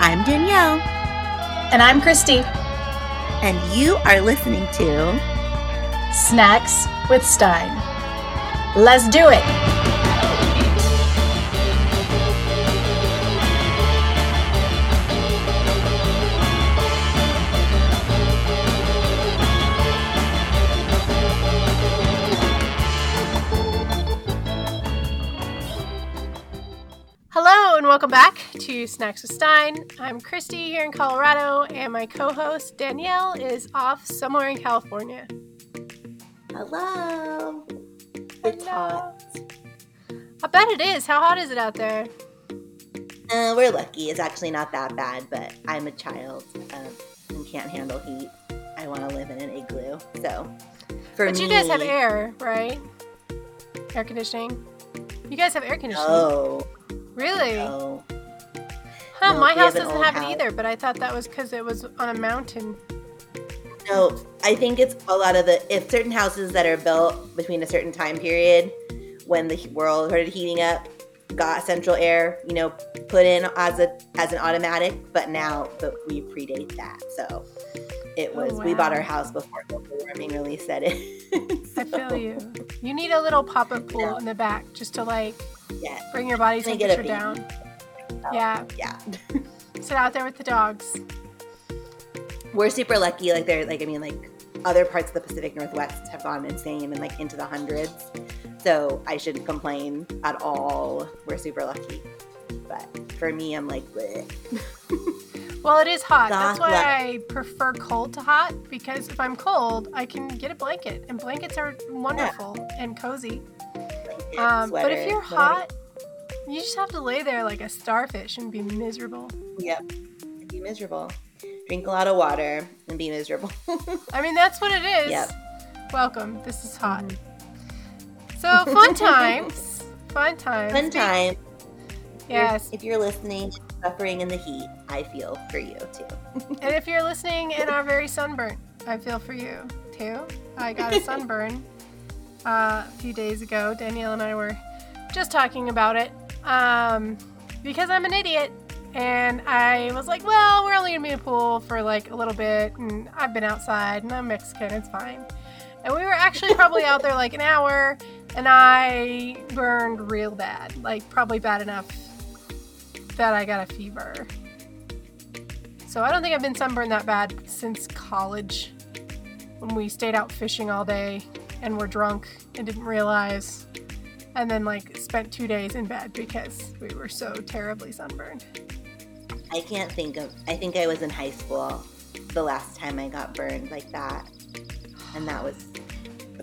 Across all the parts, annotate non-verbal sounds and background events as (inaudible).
I'm Danielle. And I'm Christy. And you are listening to Snacks with Stine. Let's do it! To Snacks with Stine. I'm Christy here in Colorado, and my co host Danielle is off somewhere in California. Hello. It's Hello. hot. I bet it is. How hot is it out there? Uh, we're lucky. It's actually not that bad, but I'm a child um, and can't handle heat. I want to live in an igloo. So, for But me, you guys have air, right? Air conditioning. You guys have air conditioning. Oh, really? no. Huh, No, my house doesn't have house. it either, but I thought that was because it was on a mountain. No, I think it's a lot of the if certain houses that are built between a certain time period when the world started heating up got central air, you know, put in as a as an automatic, but now but we predate that. So it Oh, was we bought our house before global warming really set in. (laughs) I feel you. You need a little pop up pool in the back just to like Yeah, bring your body temperature baby? Down. Yeah, yeah. (laughs) sit out there with the dogs. We're super lucky. Like they're like I mean like other parts of the Pacific Northwest have gone insane and like into the hundreds. So I shouldn't complain at all. We're super lucky. But for me, I'm like, bleh. (laughs) Well, it is hot. That's why. I prefer cold to hot because if I'm cold, I can get a blanket, and blankets are wonderful and cozy. Um, but if you're hot, you just have to lay there like a starfish and be miserable. yep, be miserable. Drink a lot of water and be miserable. (laughs) I mean, that's what it is. Yep. Welcome. This is hot. So fun (laughs) times. Fun times. Fun time. Yes. If you're listening, suffering in the heat, I feel for you too. (laughs) And if you're listening and are very sunburnt, I feel for you too. I got a sunburn uh, a few days ago. Danielle and I were just talking about it um, because I'm an idiot. And I was like, well, we're only gonna be in a pool for like a little bit, and I've been outside, and I'm Mexican, it's fine. And we were actually probably out there like an hour, and I burned real bad, like probably bad enough that I got a fever. So I don't think I've been sunburned that bad since college when we stayed out fishing all day and were drunk and didn't realize and then like spent 2 days in bed because we were so terribly sunburned. I can't think of. I think I was in high school the last time I got burned like that, and that was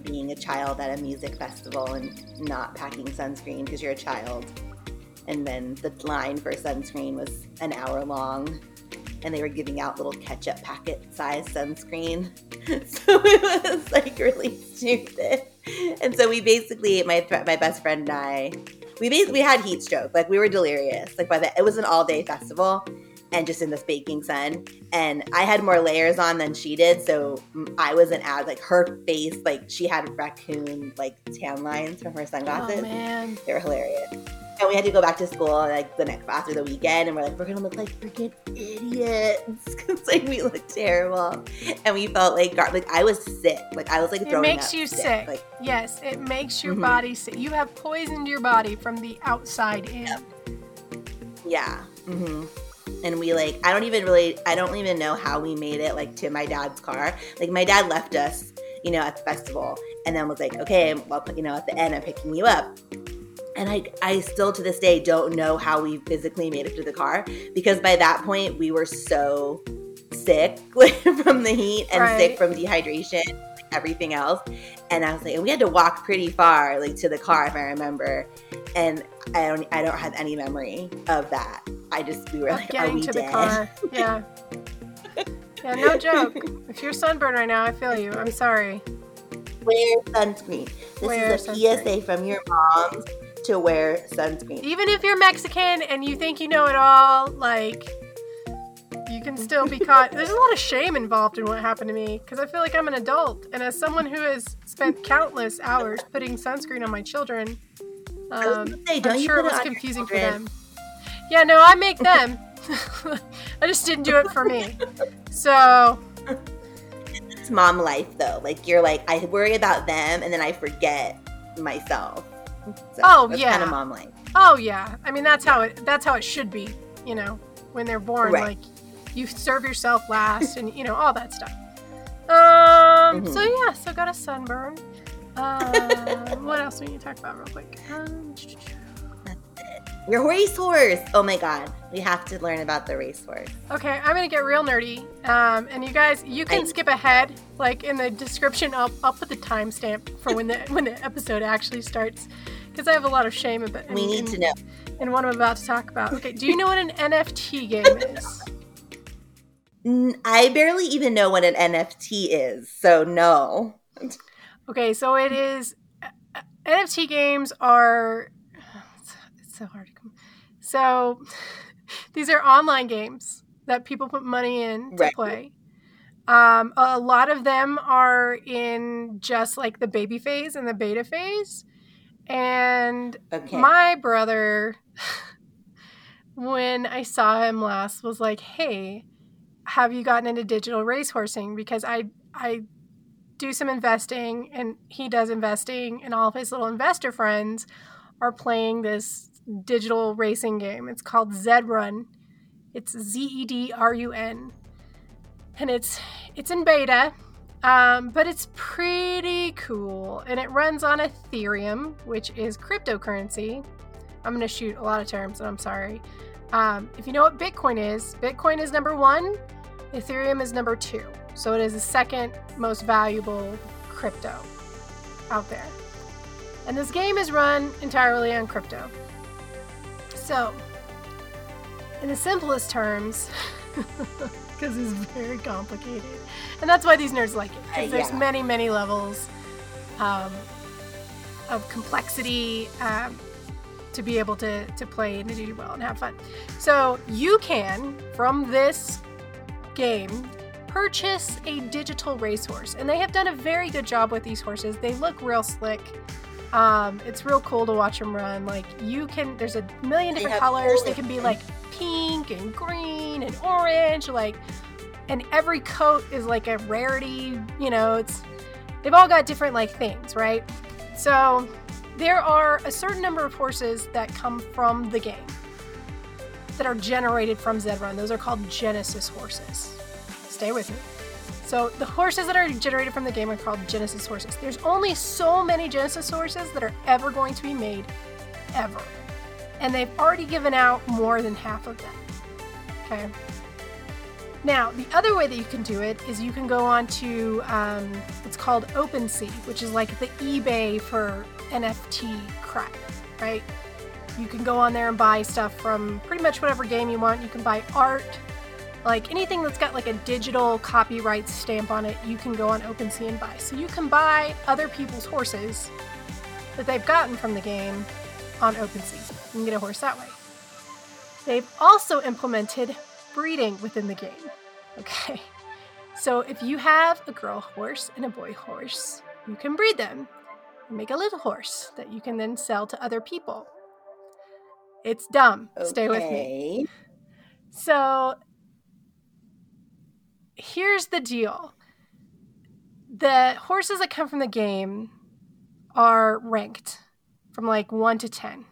being a child at a music festival and not packing sunscreen because you're a child. And then the line for sunscreen was an hour long, and they were giving out little ketchup packet size sunscreen. (laughs) So it was like really stupid. And so we basically, my my best friend and I, we basically had heat stroke. Like we were delirious. Like by the it was an all day festival, and just in this baking sun. And I had more layers on than she did, so I wasn't as like her face. Like she had raccoon like tan lines from her oh, sunglasses. Oh man. They were hilarious. And we had to go back to school like the next after the weekend, and we're like, we're gonna look like freaking idiots (laughs) because like we look terrible, and we felt like gar- like I was sick. Like I was like It makes up you sick. Like yes, it makes your Mhm. body sick. You have poisoned your body from the outside in. yeah. Mm-hmm And we like I don't even really I don't even know how we made it like to my dad's car. Like my dad left us, you know, at the festival, and then was like, okay, well, you know, at the end I'm picking you up. And I, I still to this day don't know how we physically made it to the car because by that point we were so sick (laughs) from the heat and Right. sick from dehydration, everything else. And I was like, and we had to walk pretty far, like to the car, if I remember. And I don't, I don't have any memory of that. I just we were like, are getting we to dead? the car. Yeah. (laughs) Yeah, no joke. If you're sunburned right now, I feel you. I'm sorry. Wear sunscreen. This Wear is a sunscreen. PSA from your moms to wear sunscreen. Even if you're Mexican and you think you know it all, like you can still be caught. There's a lot of shame involved in what happened to me because I feel like I'm an adult, and as someone who has spent countless hours putting sunscreen on my children, um, say, don't I'm sure it put it was confusing for them. Yeah, no, I make them. (laughs) I just didn't do it for me. So It's mom life though. Like you're like I worry about them and then I forget myself. So Oh, yeah. kind of mom life. Oh yeah, I mean that's how it that's how it should be. You know, when they're born, Right. like you serve yourself last, and you know all that stuff. Um. So Mhm. yeah, so got a sunburn. Um, what else we need to talk about real quick? Um, Your racehorse. Oh my god, we have to learn about the racehorse. okay, I'm gonna get real nerdy. Um, and you guys, you can I- skip ahead. Like in the description, I'll I'll put the timestamp for when the when the episode actually starts, because I have a lot of shame about. We need to know. in what I'm about to talk about. Okay, do you know what an (laughs) NFT game is? I barely even know what an NFT is, so no. Okay, so it is NFT games are (sighs) it's, it's so hard to. So these are online games that people put money in to Right. play. Um, a lot of them are in just like the baby phase and the beta phase. And Okay. my brother, when I saw him last, was like, "Hey, have you gotten into digital racehorsing? Because I I do some investing, and he does investing, and all of his little investor friends are playing this digital racing game. It's called Zed Run. It's Z E D R U N, and it's it's in beta." Um, but it's pretty cool and it runs on Ethereum, which is cryptocurrency. I'm to shoot a lot of terms, and I'm sorry. Um, if you know what Bitcoin is, Bitcoin is number one, Ethereum is number two. So it is the second most valuable crypto out there. And this game is run entirely on crypto. So, in the simplest terms, (laughs) because it's very complicated, and that's why these nerds like it, because Uh, there's yeah. many, many levels um, of complexity um, to be able to, to play and to do well and have fun. So you can, from this game, purchase a digital racehorse. And they have done a very good job with these horses. They look real slick. Um, it's real cool to watch them run. Like you can, there's a million They different colors. They can be like pink and green and orange, like, and every coat is like a rarity. You know, it's they've all got different like things, right? So there are a certain number of horses that come from the game that are generated from Zed Run. Those are called Genesis horses. Stay with me. So the horses that are generated from the game are called Genesis horses. There's only so many Genesis horses that are ever going to be made, ever. And they've already given out more than half of them. Okay. Now, the other way that you can do it is you can go on to, um, it's called OpenSea, which is like the eBay for NFT crap, right? You can go on there and buy stuff from pretty much whatever game you want. You can buy art, like anything that's got like a digital copyright stamp on it, you can go on OpenSea and buy. So you can buy other people's horses that they've gotten from the game on OpenSea. You can get a horse that way. They've also implemented breeding within the game. Okay. So if you have a girl horse and a boy horse, you can breed them and make a little horse that you can then sell to other people. It's dumb. Stay with me. Okay. So here's the deal the horses that come from the game are ranked from like 1 to 10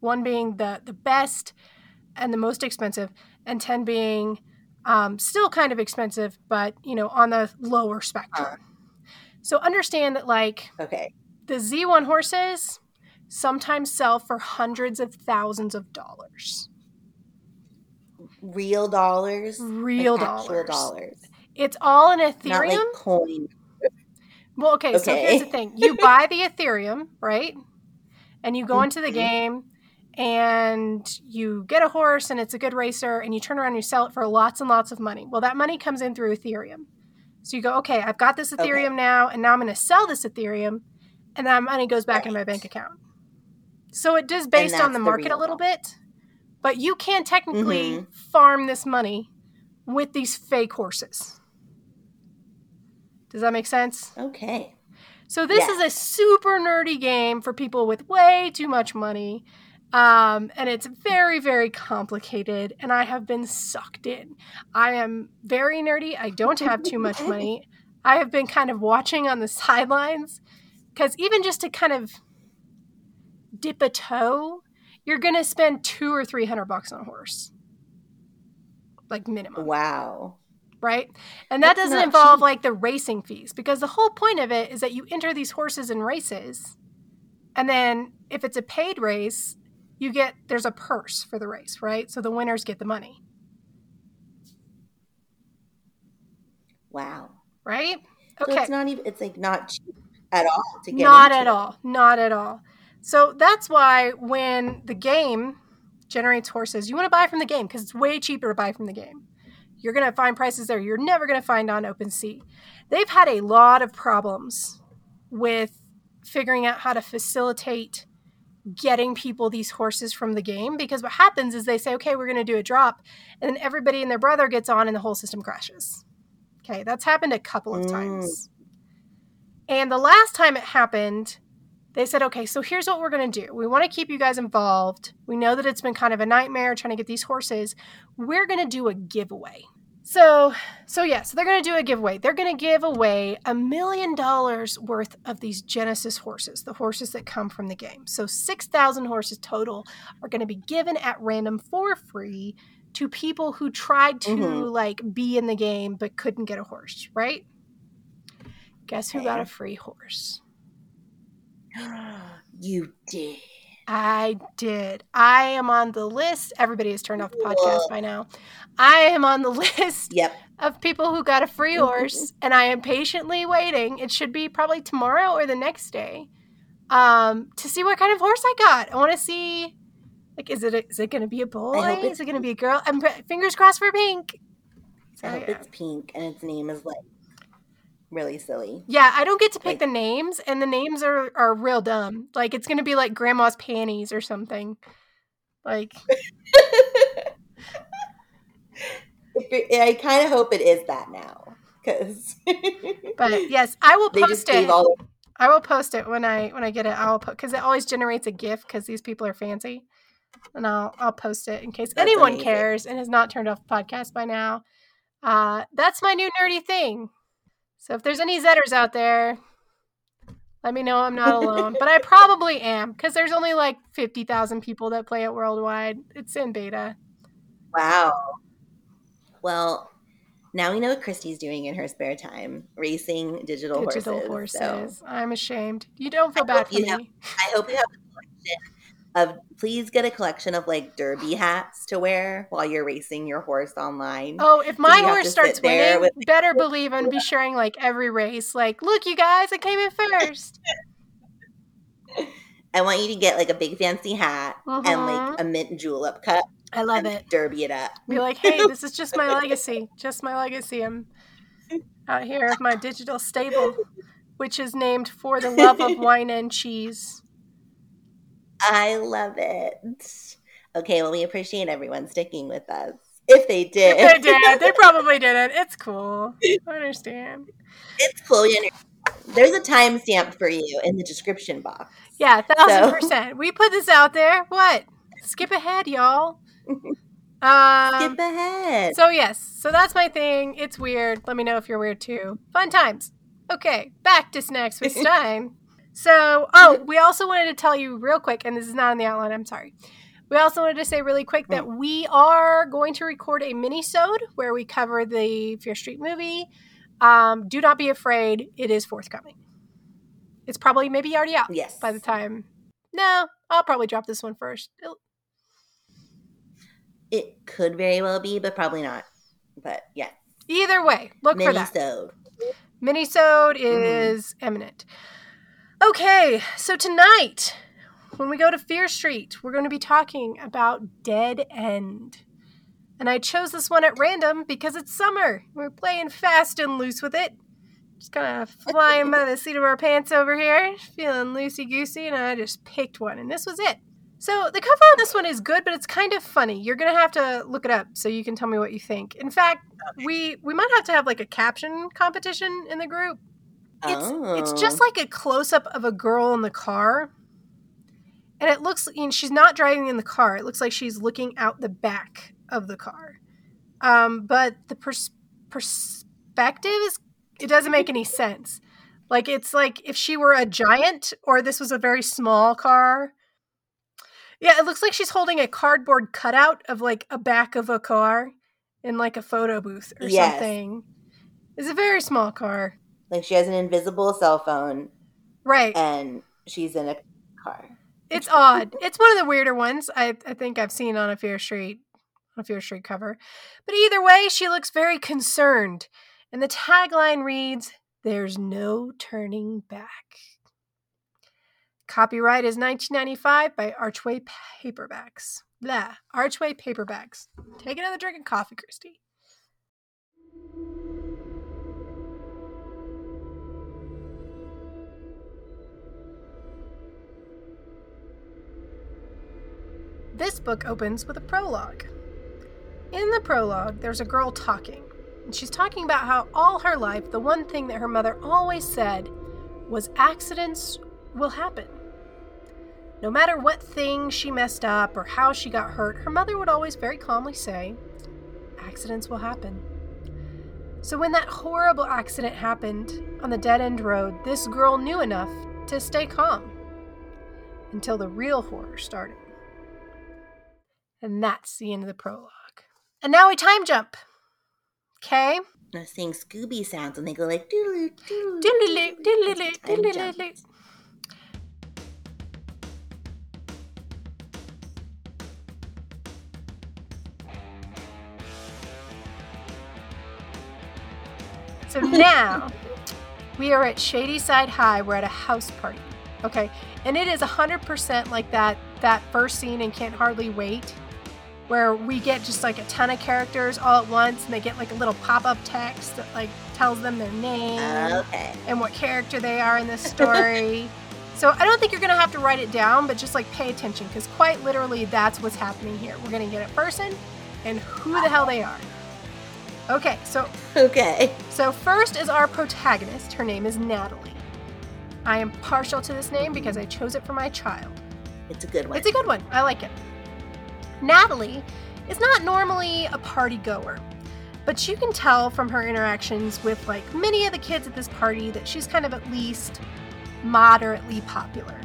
1 being the, the best and the most expensive and 10 being um, still kind of expensive but you know on the lower spectrum so understand that like Okay. the z1 horses sometimes sell for hundreds of thousands of dollars Real dollars. real like dollars. Dollars. It's all in Ethereum. like coin. well, okay, so here's the thing. You (laughs) buy the Ethereum, right? And you go into the Mhm. game and you get a horse and it's a good racer and you turn around and you sell it for lots and lots of money. Well, that money comes in through Ethereum. So you go, okay, I've got this Okay. Ethereum now and now I'm going to sell this Ethereum and that money goes back in my bank account. So it is based on the the market a little bit, but you can technically Mhm. farm this money with these fake horses. Does that make sense? Okay. So this Yes. is a super nerdy game for people with way too much money. Um, and it's very, very complicated, and I have been sucked in. I am very nerdy. I don't (laughs) have too much money. I have been kind of watching on the (laughs) sidelines because even just to kind of dip a toe, you're going to spend two or three hundred bucks on a horse, like minimum. Wow. Right. And that That's doesn't involve cheap. like the racing fees because the whole point of it is that you enter these horses in races. And then if it's a paid race, you get there's a purse for the race, right? So the winners get the money, Wow. right? So Okay. it's not even. It's like not cheap at all to get. Not at it. all. Not at all. So that's why when the game generates horses, you want to buy from the game because it's way cheaper to buy from the game. You're going to find prices there you're never going to find on OpenSea. They've had a lot of problems with figuring out how to facilitate getting people these horses from the game because what happens is they say, okay, we're going to do a drop, and then everybody and their brother gets on and the whole system crashes. Okay, that's happened a couple of Mm. times. And the last time it happened, they said, okay, so here's what we're going to do. We want to keep you guys involved. We know that it's been kind of a nightmare trying to get these horses. We're going to do a giveaway. So, so yeah, so they're going to do a giveaway. They're going to give away a million dollars worth of these Genesis horses, the horses that come from the game. So 6,000 horses total are going to be given at random for free to people who tried to Mhm. like be in the game but couldn't get a horse, right? Guess who got a free horse? You did. I did. I am on the list. Everybody has turned off the podcast by now. I am on the (laughs) list Yep. of people who got a free horse, and I am patiently waiting. It should be probably tomorrow or the next day um, to see what kind of horse I got. I want to see, like, is it a, is it going to be a boy? hope it's Is it going to be a girl? I'm fingers crossed for pink. So, I hope yeah. it's pink and its name is like really silly. Yeah, I don't get to pick Like- the names, and the names are are real dumb. Like it's gonna be like grandma's panties or something. Like (laughs) I kind of hope it is that now because But (laughs) yes, I will post it. all. I will post it when I when I get it. I will put because it always generates a GIF because these people are fancy, and I'll I'll post it in case That's anyone amazing. cares and has not turned off the podcast by now. Uh, that's my new nerdy thing. So if there's any Zetters out there, let me know I'm not alone. but I (laughs) probably am because there's only like fifty thousand people that play it worldwide. It's in beta. Wow. Well, now we know what Christy's doing in her spare time, racing digital, Digital horses. horses. So I'm ashamed. You don't feel I bad for me. have- I hope you have a collection of. Please get a collection of like derby hats to wear while you're racing your horse online. Oh, if my have horse starts winning, with- better (laughs) believe I'm gonna be sharing like every race. Like, look, you guys, I came in first. (laughs) I want you to get like a big fancy hat and Mhm. like a mint julep cup I love and it. derby it up. Be like, hey, this is just my (laughs) legacy. Just my legacy. I'm out here with my digital stable, which is named for the love of wine and cheese. I love it. Okay, well, we appreciate everyone sticking with us. If they did, if They did. They probably didn't. It's cool. I understand. it's Chloe. And there's a timestamp for you in the description box. Yeah, thousand So- percent. We put this out there. What? Skip ahead, y'all. (laughs) Um, Skip ahead. So yes, so that's my thing. It's weird. Let me know if you're weird too. Fun times. Okay, back to snacks with (laughs) Stine. So, oh, we also wanted to tell you real quick, and this is not on the outline. I'm sorry. We also wanted to say really quick that we are going to record a mini-sode where we cover the Fear Street movie. Um, do not be afraid; it is forthcoming. It's probably maybe already out yes. by the time. No, I'll probably drop this one first. It'll- it could very well be, but probably not. But yeah, Either way, look for that. so. Minisode Mm-hmm. is imminent. Okay, so tonight, when we go to Fear Street, we're going to be talking about Dead End. And I chose this one at random because it's summer. We're playing fast and loose with it. Just kind of flying by the seat of our pants over here, feeling loosey goosey, and I just picked one, and this was it. So the cover on this one is good, but it's kind of funny. You're gonna have to look it up so you can tell me what you think. In fact, we we might have to have like a caption competition in the group. It's it's Oh. just like a close up of a girl in the car, and it looks you know, she's not driving in the car. It looks like she's looking out the back of the car. Um, but the pers- perspective is it doesn't make any sense. Like it's like if she were a giant or this was a very small car. Yeah, it looks like she's holding a cardboard cutout of like a back of a car in like a photo booth or Yes. something. It's a very small car. Like she has an invisible cell phone Right. and she's in a car. It's odd. It's one of the weirder ones I, I think I've seen on a Fear Street on a Fear Street cover. But either way, she looks very concerned. And the tagline reads, There's no turning back. Copyright is 1995 by Archway Paperbacks. Blah. Archway Paperbacks. Take another drink of coffee, Christy. This book opens with a prologue. In the prologue, there's a girl talking, and she's talking about how all her life, the one thing that her mother always said was accidents will happen. No matter what thing she messed up or how she got hurt, her mother would always very calmly say, Accidents will happen. So when that horrible accident happened on the dead end road, this girl knew enough to stay calm until the real horror started. And that's the end of the prologue. And now we time jump. Okay? I was saying Scooby sounds and they go like doodle doodle. Diddly-loo, diddly-loo, Time diddly-loo. jump. So (laughs) now we are at Shadyside High. We're at a house party. Okay. And it is 100% like that that first scene in Can't Hardly Wait where we get just like a ton of characters all at once and they get like a little pop-up text that like tells them their name Okay. and what character they are in this story. (laughs) so I don't think you're to have to write it down, but just like pay attention because quite literally that's what's happening here. We're to get a person and who the hell they are. Okay, so Okay. so first is our protagonist. Her name is Natalie. I am partial to this name because I chose it for my child. It's a good one. It's a good one. I like it. Natalie is not normally a party goer, but you can tell from her interactions with like many of the kids at this party that she's kind of at least moderately popular.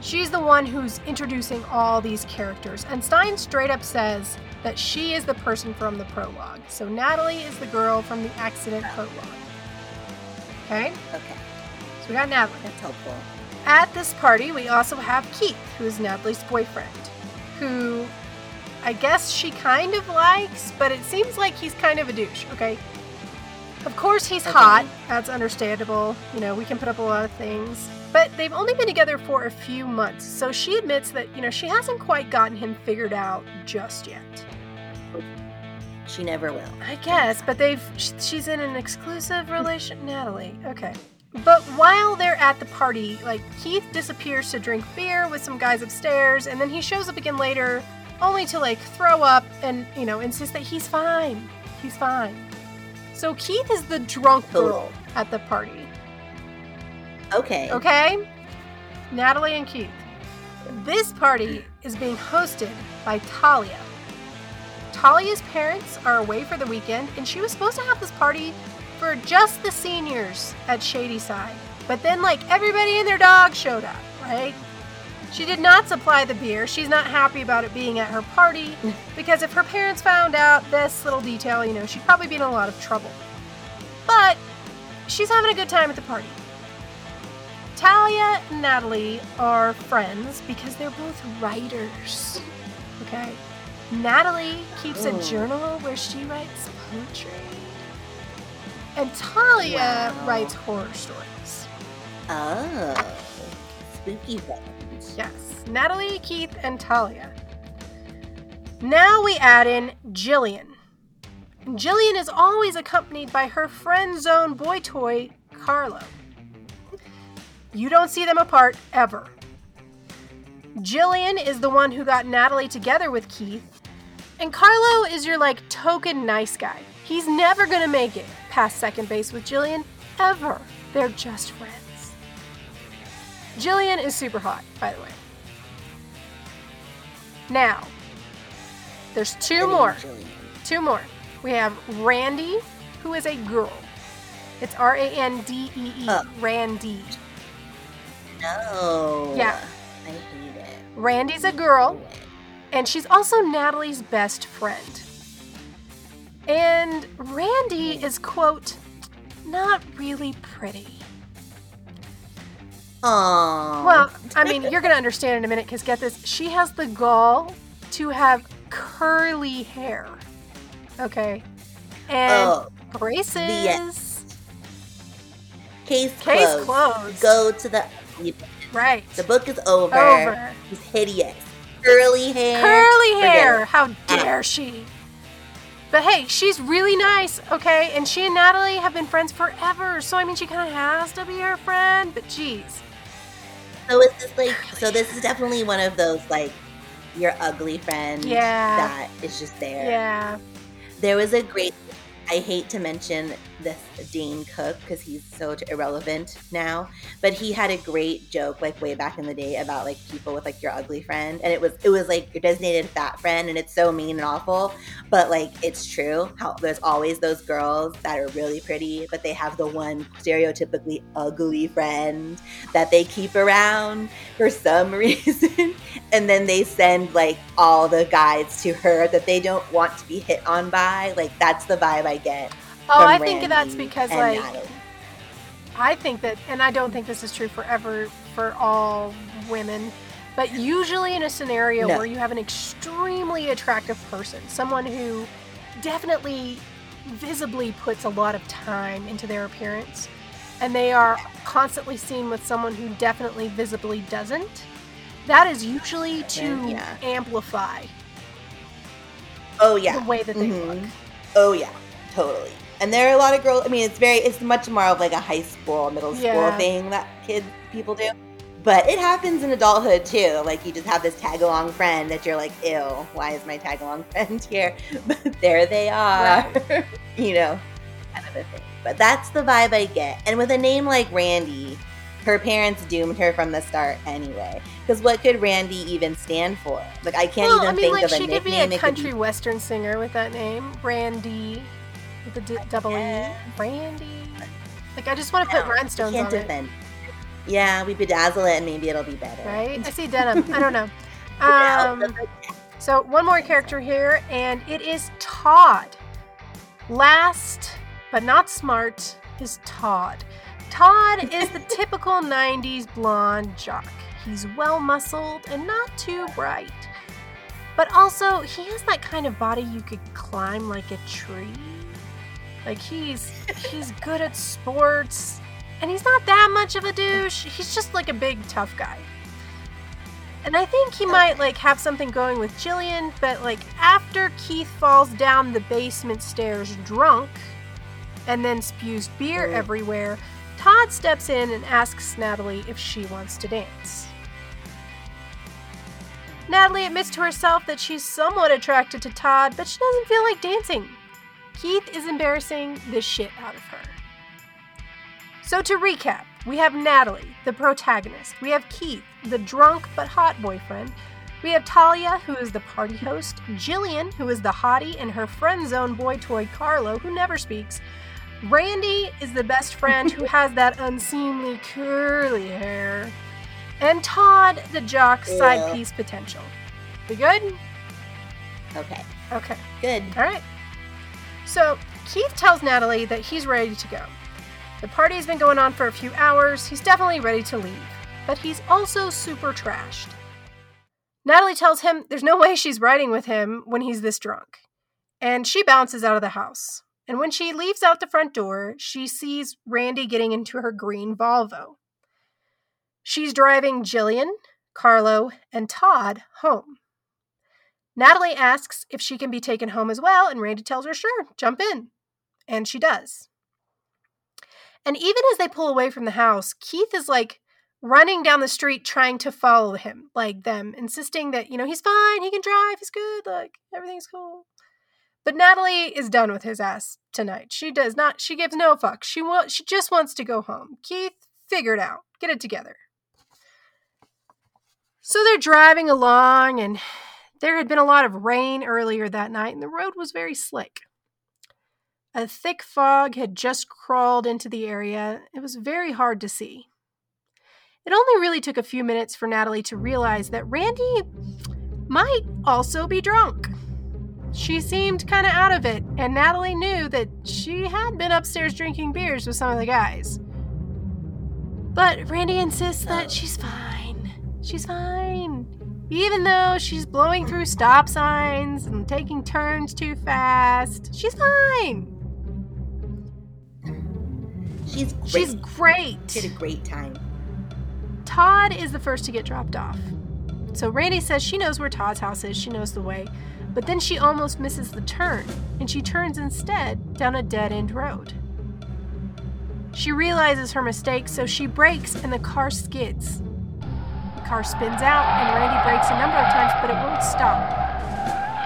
She's the one who's introducing all these characters, and Stine straight up says that she is the person from the prologue. So Natalie is the girl from the accident prologue. Okay, okay. so we got Natalie. That's helpful. At this party, we also have Keith, who is Natalie's boyfriend, who I guess she kind of likes, but it seems like he's kind of a douche, okay? Of course, he's Okay. hot. That's understandable. You know, we can put up a lot of things. But they've only been together for a few months, so she admits that, you know, she hasn't quite gotten him figured out just yet. She never will. I guess, but they've she's in an exclusive relation Natalie. Okay. But while they're at the party, like Keith disappears to drink beer with some guys upstairs and then he shows up again later only to like throw up and, you know, insist that he's fine. He's fine. So Keith is the drunk girl at the party. Okay. Okay? Natalie and Keith. This party is being hosted by Talia. Talia's parents are away for the weekend, and she was supposed to have this party for just the seniors at Shadyside. But then, like, everybody and their dog showed up, right? She did not supply the beer. She's not happy about it being at her party (laughs) because if her parents found out this little detail, you know, she'd probably be in a lot of trouble. But she's having a good time at the party. Talia and Natalie are friends because they're both writers. Okay? Natalie keeps a Oh. journal where she writes poetry. And Talia Wow. writes horror stories. Oh. Spooky things. Yes. Natalie, Keith, and Talia. Now we add in Jillian. And Jillian is always accompanied by her friend zone boy toy, Carlo. You don't see them apart ever. Jillian is the one who got Natalie together with Keith, and Carlo is your like token nice guy. He's never gonna make it past second base with Jillian, ever. They're just friends. Jillian is super hot, by the way. Now, there's two more. Jillian. Two more. We have Randee, who is a girl. It's R A N D E E. Oh. Randee. No. Yeah. I hate it. Randee's a girl, and she's also Natalie's best friend. And Randee is, quote, not really pretty. Aww. Well, I mean, (laughs) you're going to understand in a minute because get this. She has the gall to have curly hair. Okay. And oh, braces. case Case closed. closed. Go to the. Right. The book is over. Over. He's hideous. Curly hair. Curly hair. How dare she? But hey, she's really nice, okay? And she and Natalie have been friends forever. So I mean, she kind of has to be her friend. But geez, So is this like? So this is definitely one of those like your ugly friend. Yeah. That is just there. yeah, There was a great. I hate to mention this Dane Cook because he's so irrelevant now, but he had a great joke like way back in the day about like people with like your ugly friend, and it was it was like your designated fat friend, and it's so mean and awful, but like it's true. How there's always those girls that are really pretty, but they have the one stereotypically ugly friend that they keep around for some (laughs) reason, and then they send like all the guys to her that they don't want to be hit on by. Like that's the vibe I get. Oh, I think that's because, like, Natalie. I think that, and I don't think this is true forever for all women, but usually in a scenario No. where you have an extremely attractive person, someone who definitely visibly puts a lot of time into their appearance, and they are constantly seen with someone who definitely visibly doesn't, that is usually to Yeah. amplify oh yeah, the way that they Mhm. look. oh yeah, totally. And there are a lot of girls. I mean, it's very, it's much more of like a high school, middle school Yeah. thing that kids people do. But it happens in adulthood too. Like you just have this tag along friend that you're like, ew, why is my tag along (laughs) friend here? But there they are. (laughs) you know, kind of a thing. But that's the vibe I get. And with a name like Randee, her parents doomed her from the start anyway. Because what could Randee even stand for? Like I can't well, even I mean, think like of a she could be nickname. a could be- country western singer with that name, Randee, with a d- double E. Brandy. Like I just want to put No, rhinestones can't on it, defend. Yeah, we bedazzle it and maybe it'll be better. right? I see (laughs) denim. I don't know. (laughs) Um, so one more character here, and it is Todd. Last but not smart is Todd. Todd is the (laughs) typical 90s blonde jock. He's well muscled and not too bright. But also, he has that kind of body you could climb like a tree. Like he's he's good at sports and he's not that much of a douche. He's just like a big tough guy. And I think he might like have something going with Jillian, but like after Keith falls down the basement stairs drunk and then spews beer everywhere, Todd steps in and asks Natalie if she wants to dance. Natalie admits to herself that she's somewhat attracted to Todd, but she doesn't feel like dancing. Keith is embarrassing the shit out of her. So to recap, we have Natalie, the protagonist. We have Keith, the drunk but hot boyfriend. We have Talia, who is the party host. Jillian, who is the hottie, and her friend zone boy toy Carlo, who never speaks. Randee is the best friend who (laughs) has that unseemly curly hair. And Todd, the jock side piece potential. We good? Okay, Okay. good. All right. So Keith tells Natalie that he's ready to go. The party's been going on for a few hours. He's definitely ready to leave, but he's also super trashed. Natalie tells him there's no way she's riding with him when he's this drunk. And she bounces out of the house. And when she leaves out the front door, she sees Randee getting into her green Volvo. She's driving Jillian, Carlo, and Todd home. Natalie asks if she can be taken home as well, and Randee tells her, sure, jump in. And she does. And even as they pull away from the house, Keith is like running down the street trying to follow him, like them, insisting that, you know, he's fine, he can drive, he's good, like everything's cool. But Natalie is done with his ass tonight. She does not, she gives no fuck. She, wa- she just wants to go home. Keith, figure it out. Get it together. So they're driving along, and There had been a lot of rain earlier that night, and the road was very slick. A thick fog had just crawled into the area. It was very hard to see. It only really took a few minutes for Natalie to realize that Randee might also be drunk. She seemed kind of out of it, and Natalie knew that she had been upstairs drinking beers with some of the guys. But Randee insists that uh. she's fine. She's fine. Even though she's blowing through stop signs and taking turns too fast, she's fine. She's great. She's great. She had a great time. Todd is the first to get dropped off. So Randee says she knows where Todd's house is, she knows the way, but then she almost misses the turn, and she turns instead down a dead end road. She realizes her mistake, so she brakes and the car skids. Car spins out, and Randee brakes a number of times, but it won't stop.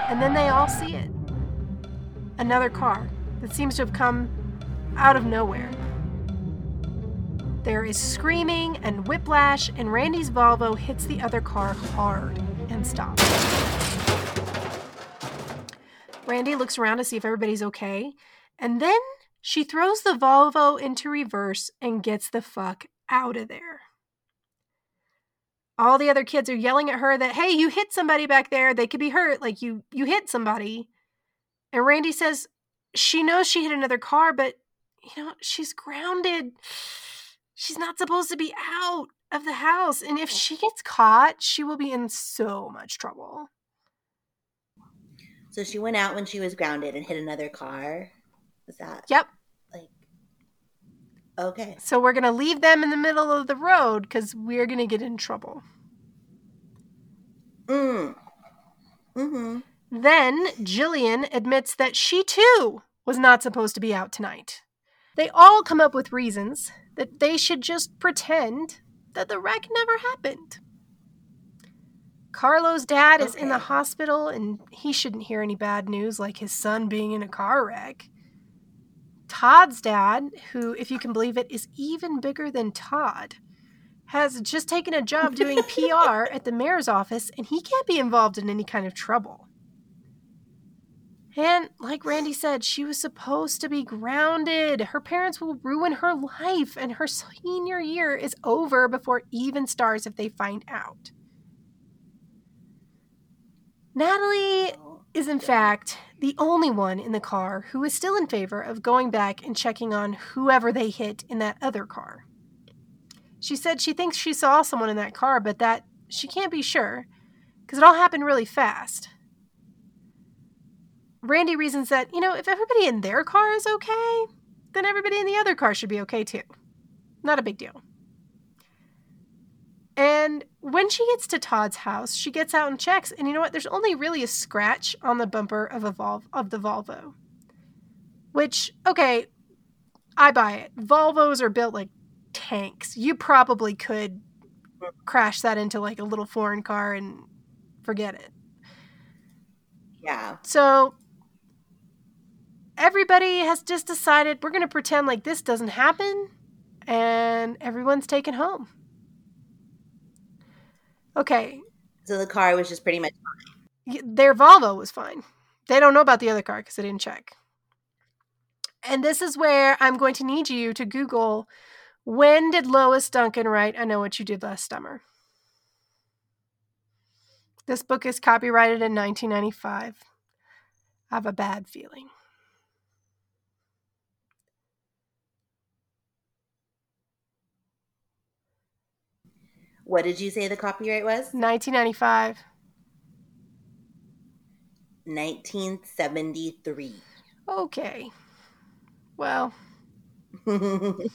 And then they all see it another car that seems to have come out of nowhere. There is screaming and whiplash, and Randee's Volvo hits the other car hard and stops. Randee looks around to see if everybody's okay, and then she throws the Volvo into reverse and gets the fuck out of there. All the other kids are yelling at her that, hey, you hit somebody back there. They could be hurt. Like you you hit somebody. And Randee says she knows she hit another car, but you know, she's grounded. She's not supposed to be out of the house. And if she gets caught, she will be in so much trouble. So she went out when she was grounded and hit another car. Was that? Yep. Okay. So we're going to leave them in the middle of the road because we're going to get in trouble. Mm. Mm-hmm. Then Jillian admits that she too was not supposed to be out tonight. They all come up with reasons that they should just pretend that the wreck never happened. Carlo's dad is in the hospital and he shouldn't hear any bad news like his son being in a car wreck. Todd's dad, who, if you can believe it, is even bigger than Todd, has just taken a job doing (laughs) PR at the mayor's office and he can't be involved in any kind of trouble. And like Randee said, she was supposed to be grounded. Her parents will ruin her life, and her senior year is over before even starts if they find out. Natalie oh, is, in fact, the only one in the car who is still in favor of going back and checking on whoever they hit in that other car. She said she thinks she saw someone in that car, but that she can't be sure because it all happened really fast. Randee reasons that, you know, if everybody in their car is okay, then everybody in the other car should be okay too. Not a big deal. And when she gets to Todd's house, she gets out and checks, and you know what? There's only really a scratch on the bumper of a Vol- of the Volvo. Which, okay, I buy it. Volvos are built like tanks. You probably could crash that into like a little foreign car and forget it. Yeah. So everybody has just decided we're going to pretend like this doesn't happen and everyone's taken home. Okay, So the car was just pretty much. fine. their Volvo was fine. They don't know about the other car because they didn't check. And this is where I'm going to need you to Google when did Lois Duncan write I Know What You Did Last Summer? This book is copyrighted in 1995. I have a bad feeling. What did you say the copyright was? 1995. 1973. Okay. Well, (laughs) that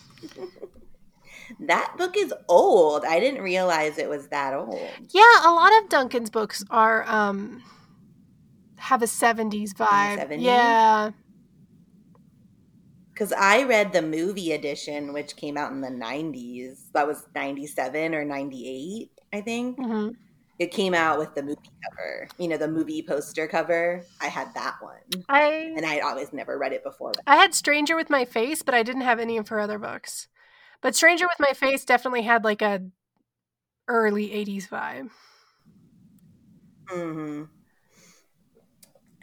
book is old. I didn't realize it was that old. yeah, a lot of Duncan's books are um have a 70s vibe. 70s? Yeah. Because I read the movie edition, which came out in the 90s. That was 97 or 98, I think. hmm It came out with the movie cover, you know, the movie poster cover. I had that one. I And I had always never read it before. I had Stranger with My Face, but I didn't have any of her other books. But Stranger with My Face definitely had like a early 80s vibe. hmm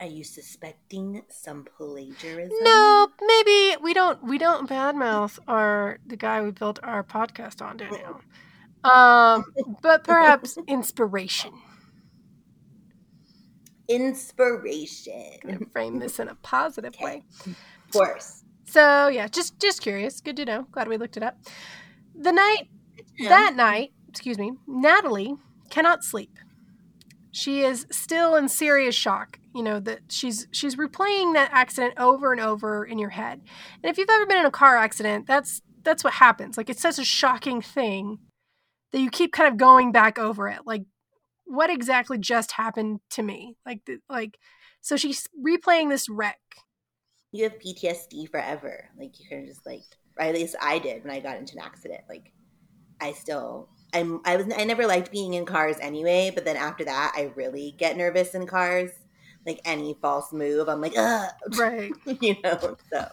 Are you suspecting some plagiarism? No, maybe we don't. We don't badmouth our the guy we built our podcast on, Danielle. Um, (laughs) but perhaps inspiration. Inspiration. Gonna frame this in a positive Okay. way. Of course. So yeah, just just curious. Good to know. Glad we looked it up. The night Yeah. that night, excuse me, Natalie cannot sleep. She is still in serious shock. You know that she's she's replaying that accident over and over in your head. And if you've ever been in a car accident, that's that's what happens. Like it's such a shocking thing that you keep kind of going back over it. Like what exactly just happened to me? Like like so she's replaying this wreck. you have PTSD forever. Like you can just like, at least I did when I got into an accident. Like I still, I'm, I was, I never liked being in cars anyway. But then after that, I really get nervous in cars. Like any false move, I'm like, ugh, Right. (laughs) you know. So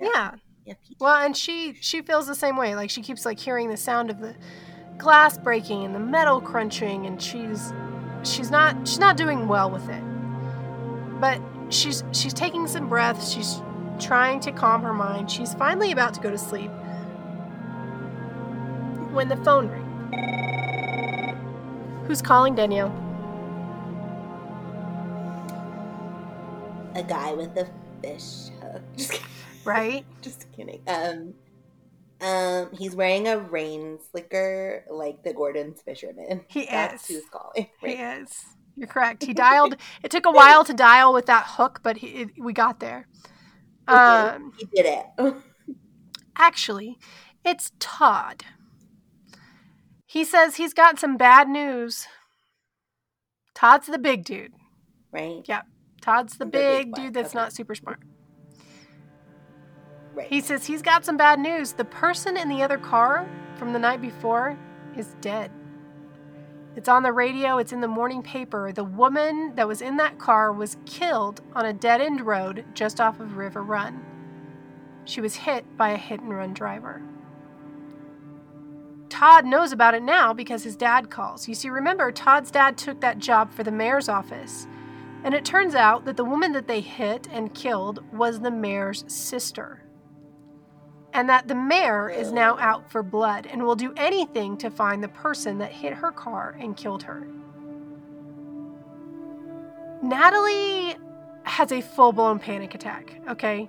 Yeah. yeah. Well, and she she feels the same way. Like she keeps like hearing the sound of the glass breaking and the metal crunching, and she's she's not she's not doing well with it. But she's she's taking some breaths. She's trying to calm her mind. She's finally about to go to sleep when the phone rings. Who's calling Danielle? A guy with a fish hook. (laughs) Just kidding. Right? (laughs) Just kidding. Um, um, he's wearing a rain slicker like the Gorton's fisherman. He That's is. who's calling. He is. You're correct. He dialed. (laughs) It took a while to dial with that hook, but he, it, we got there. Um, he did it. actually, it's Todd. He says he's got some bad news. Todd's the big dude. right. Todd's the big dude that's okay. not super smart. Right. He says he's got some bad news. The person in the other car from the night before is dead. It's on the radio, it's in the morning paper. The woman that was in that car was killed on a dead end road just off of River Run. She was hit by a hit and run driver. Todd knows about it now because his dad calls. You see, remember, Todd's dad took that job for the mayor's office. And it turns out that the woman that they hit and killed was the mayor's sister. And that the mayor is now out for blood and will do anything to find the person that hit her car and killed her. Natalie has a full blown panic attack, okay?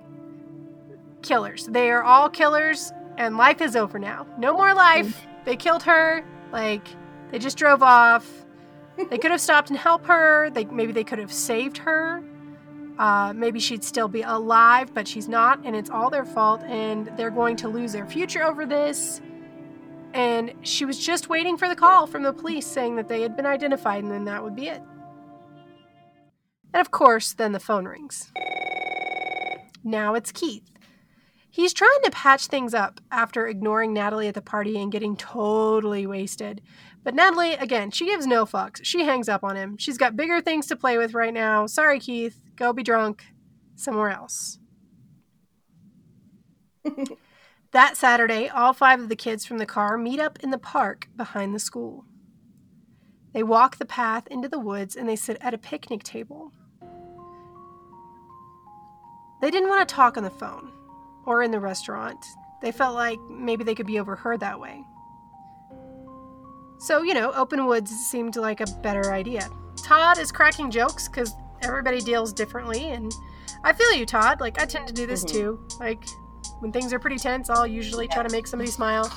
Killers. They are all killers, and life is over now. No more life. Mm. They killed her. Like, they just drove off. They could have stopped and helped her. They maybe they could have saved her. Uh, maybe she'd still be alive, but she's not, and it's all their fault. And they're going to lose their future over this. And she was just waiting for the call from the police saying that they had been identified, and then that would be it. And of course, then the phone rings. Now it's Keith. He's trying to patch things up after ignoring Natalie at the party and getting totally wasted. But Natalie, again, she gives no fucks. She hangs up on him. She's got bigger things to play with right now. Sorry, Keith. Go be drunk somewhere else. (laughs) that Saturday, all five of the kids from the car meet up in the park behind the school. They walk the path into the woods and they sit at a picnic table. They didn't want to talk on the phone or in the restaurant. They felt like maybe they could be overheard that way. So, you know, open woods seemed like a better idea. Todd is cracking jokes because everybody deals differently, and I feel you, Todd. Like, I tend to do this Mhm. too. Like, when things are pretty tense, I'll usually try to make somebody smile.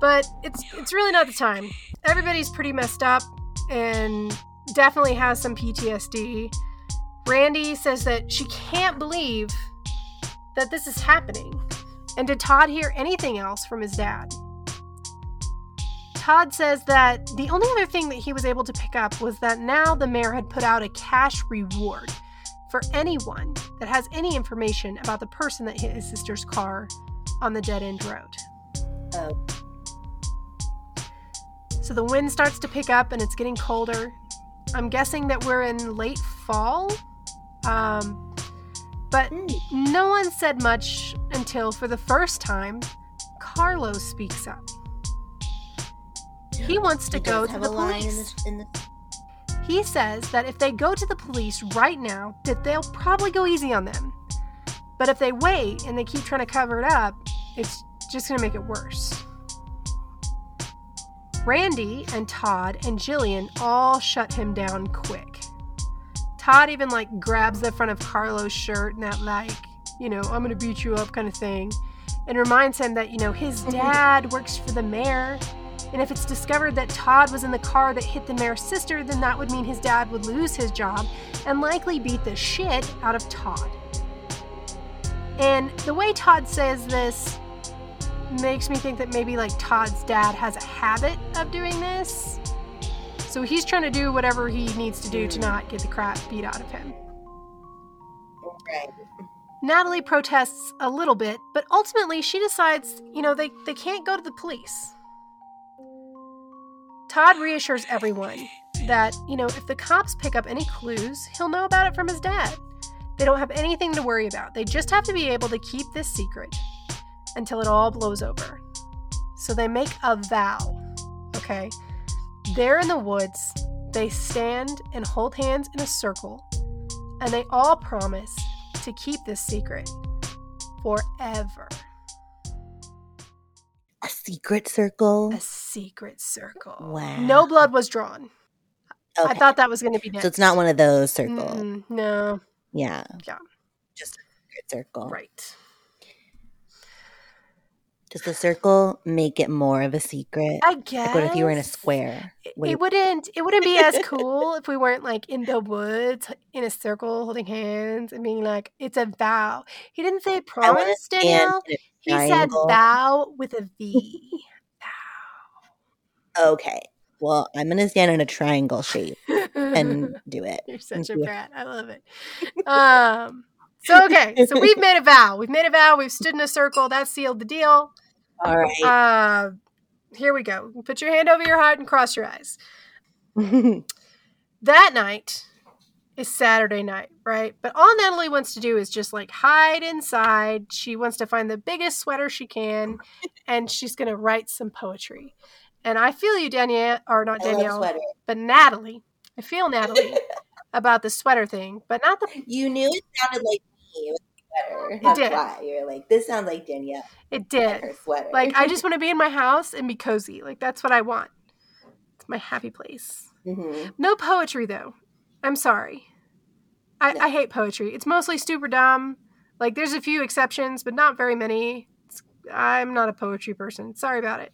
But it's it's really not the time. Everybody's pretty messed up and definitely has some PTSD. Randee says that she can't believe that this is happening. And did Todd hear anything else from his dad? Todd says that the only other thing that he was able to pick up was that now the mayor had put out a cash reward for anyone that has any information about the person that hit his sister's car on the dead end road. Oh, So the wind starts to pick up and it's getting colder. I'm guessing that we're in late fall. Um, but hmm. no one said much until, for the first time, Carlos speaks up. He wants to He go to the a line in police. the, in the He says that if they go to the police right now, that they'll probably go easy on them. But if they wait and they keep trying to cover it up, it's just going to make it worse. Randee and Todd and Jillian all shut him down quick. Todd even like grabs the front of Carlo's shirt and that like, you know, I'm gonna beat you up kind of thing, and reminds him that, you know, his mm-hmm. dad works for the mayor. And if it's discovered that Todd was in the car that hit the mayor's sister, then that would mean his dad would lose his job and likely beat the shit out of Todd. And the way Todd says this makes me think that maybe like Todd's dad has a habit of doing this. So he's trying to do whatever he needs to do to not get the crap beat out of him. Right. Natalie protests a little bit, but ultimately she decides, you know, they, they can't go to the police. Todd reassures everyone that, you know, if the cops pick up any clues, he'll know about it from his dad. They don't have anything to worry about. They just have to be able to keep this secret until it all blows over. So they make a vow, okay? They're in the woods, they stand and hold hands in a circle, and they all promise to keep this secret forever. A secret circle. A secret circle. Wow. No blood was drawn. I thought that was going to be next. so. It's not one of those circles. Mm-mm, no. Yeah. Yeah. Just a secret circle. Right. Does the circle make it more of a secret? I guess. Like what if you were in a square? It- Would It wouldn't. It wouldn't be as (laughs) cool if we weren't like in the woods in a circle, holding hands and being like, "It's a vow." He didn't say promise, Danielle. He said vow with a V. (laughs) Okay. Well, I'm gonna stand in a triangle shape and (laughs) do it. You're such a brat. I love it. Um. So okay. So (laughs) we've made a vow. We've made a vow. We've stood in a circle. That sealed the deal. All right. Uh, here we go. Put your hand over your heart and cross your eyes. That night is Saturday night, right? But all Natalie wants to do is just like hide inside. She wants to find the biggest sweater she can, and she's gonna write some poetry. And I feel you, Danielle, or not Danielle, but Natalie. I feel Natalie (laughs) about the sweater thing, but not the. You knew it sounded like me with the sweater. That's did. why you're like, this sounds like Danielle It did. her sweater. Like I just (laughs) want to be in my house and be cozy. Like that's what I want. It's my happy place. Mhm. No poetry though. I'm sorry. I, No. I hate poetry. It's mostly super dumb. Like there's a few exceptions, but not very many. It's, I'm not a poetry person. Sorry about it.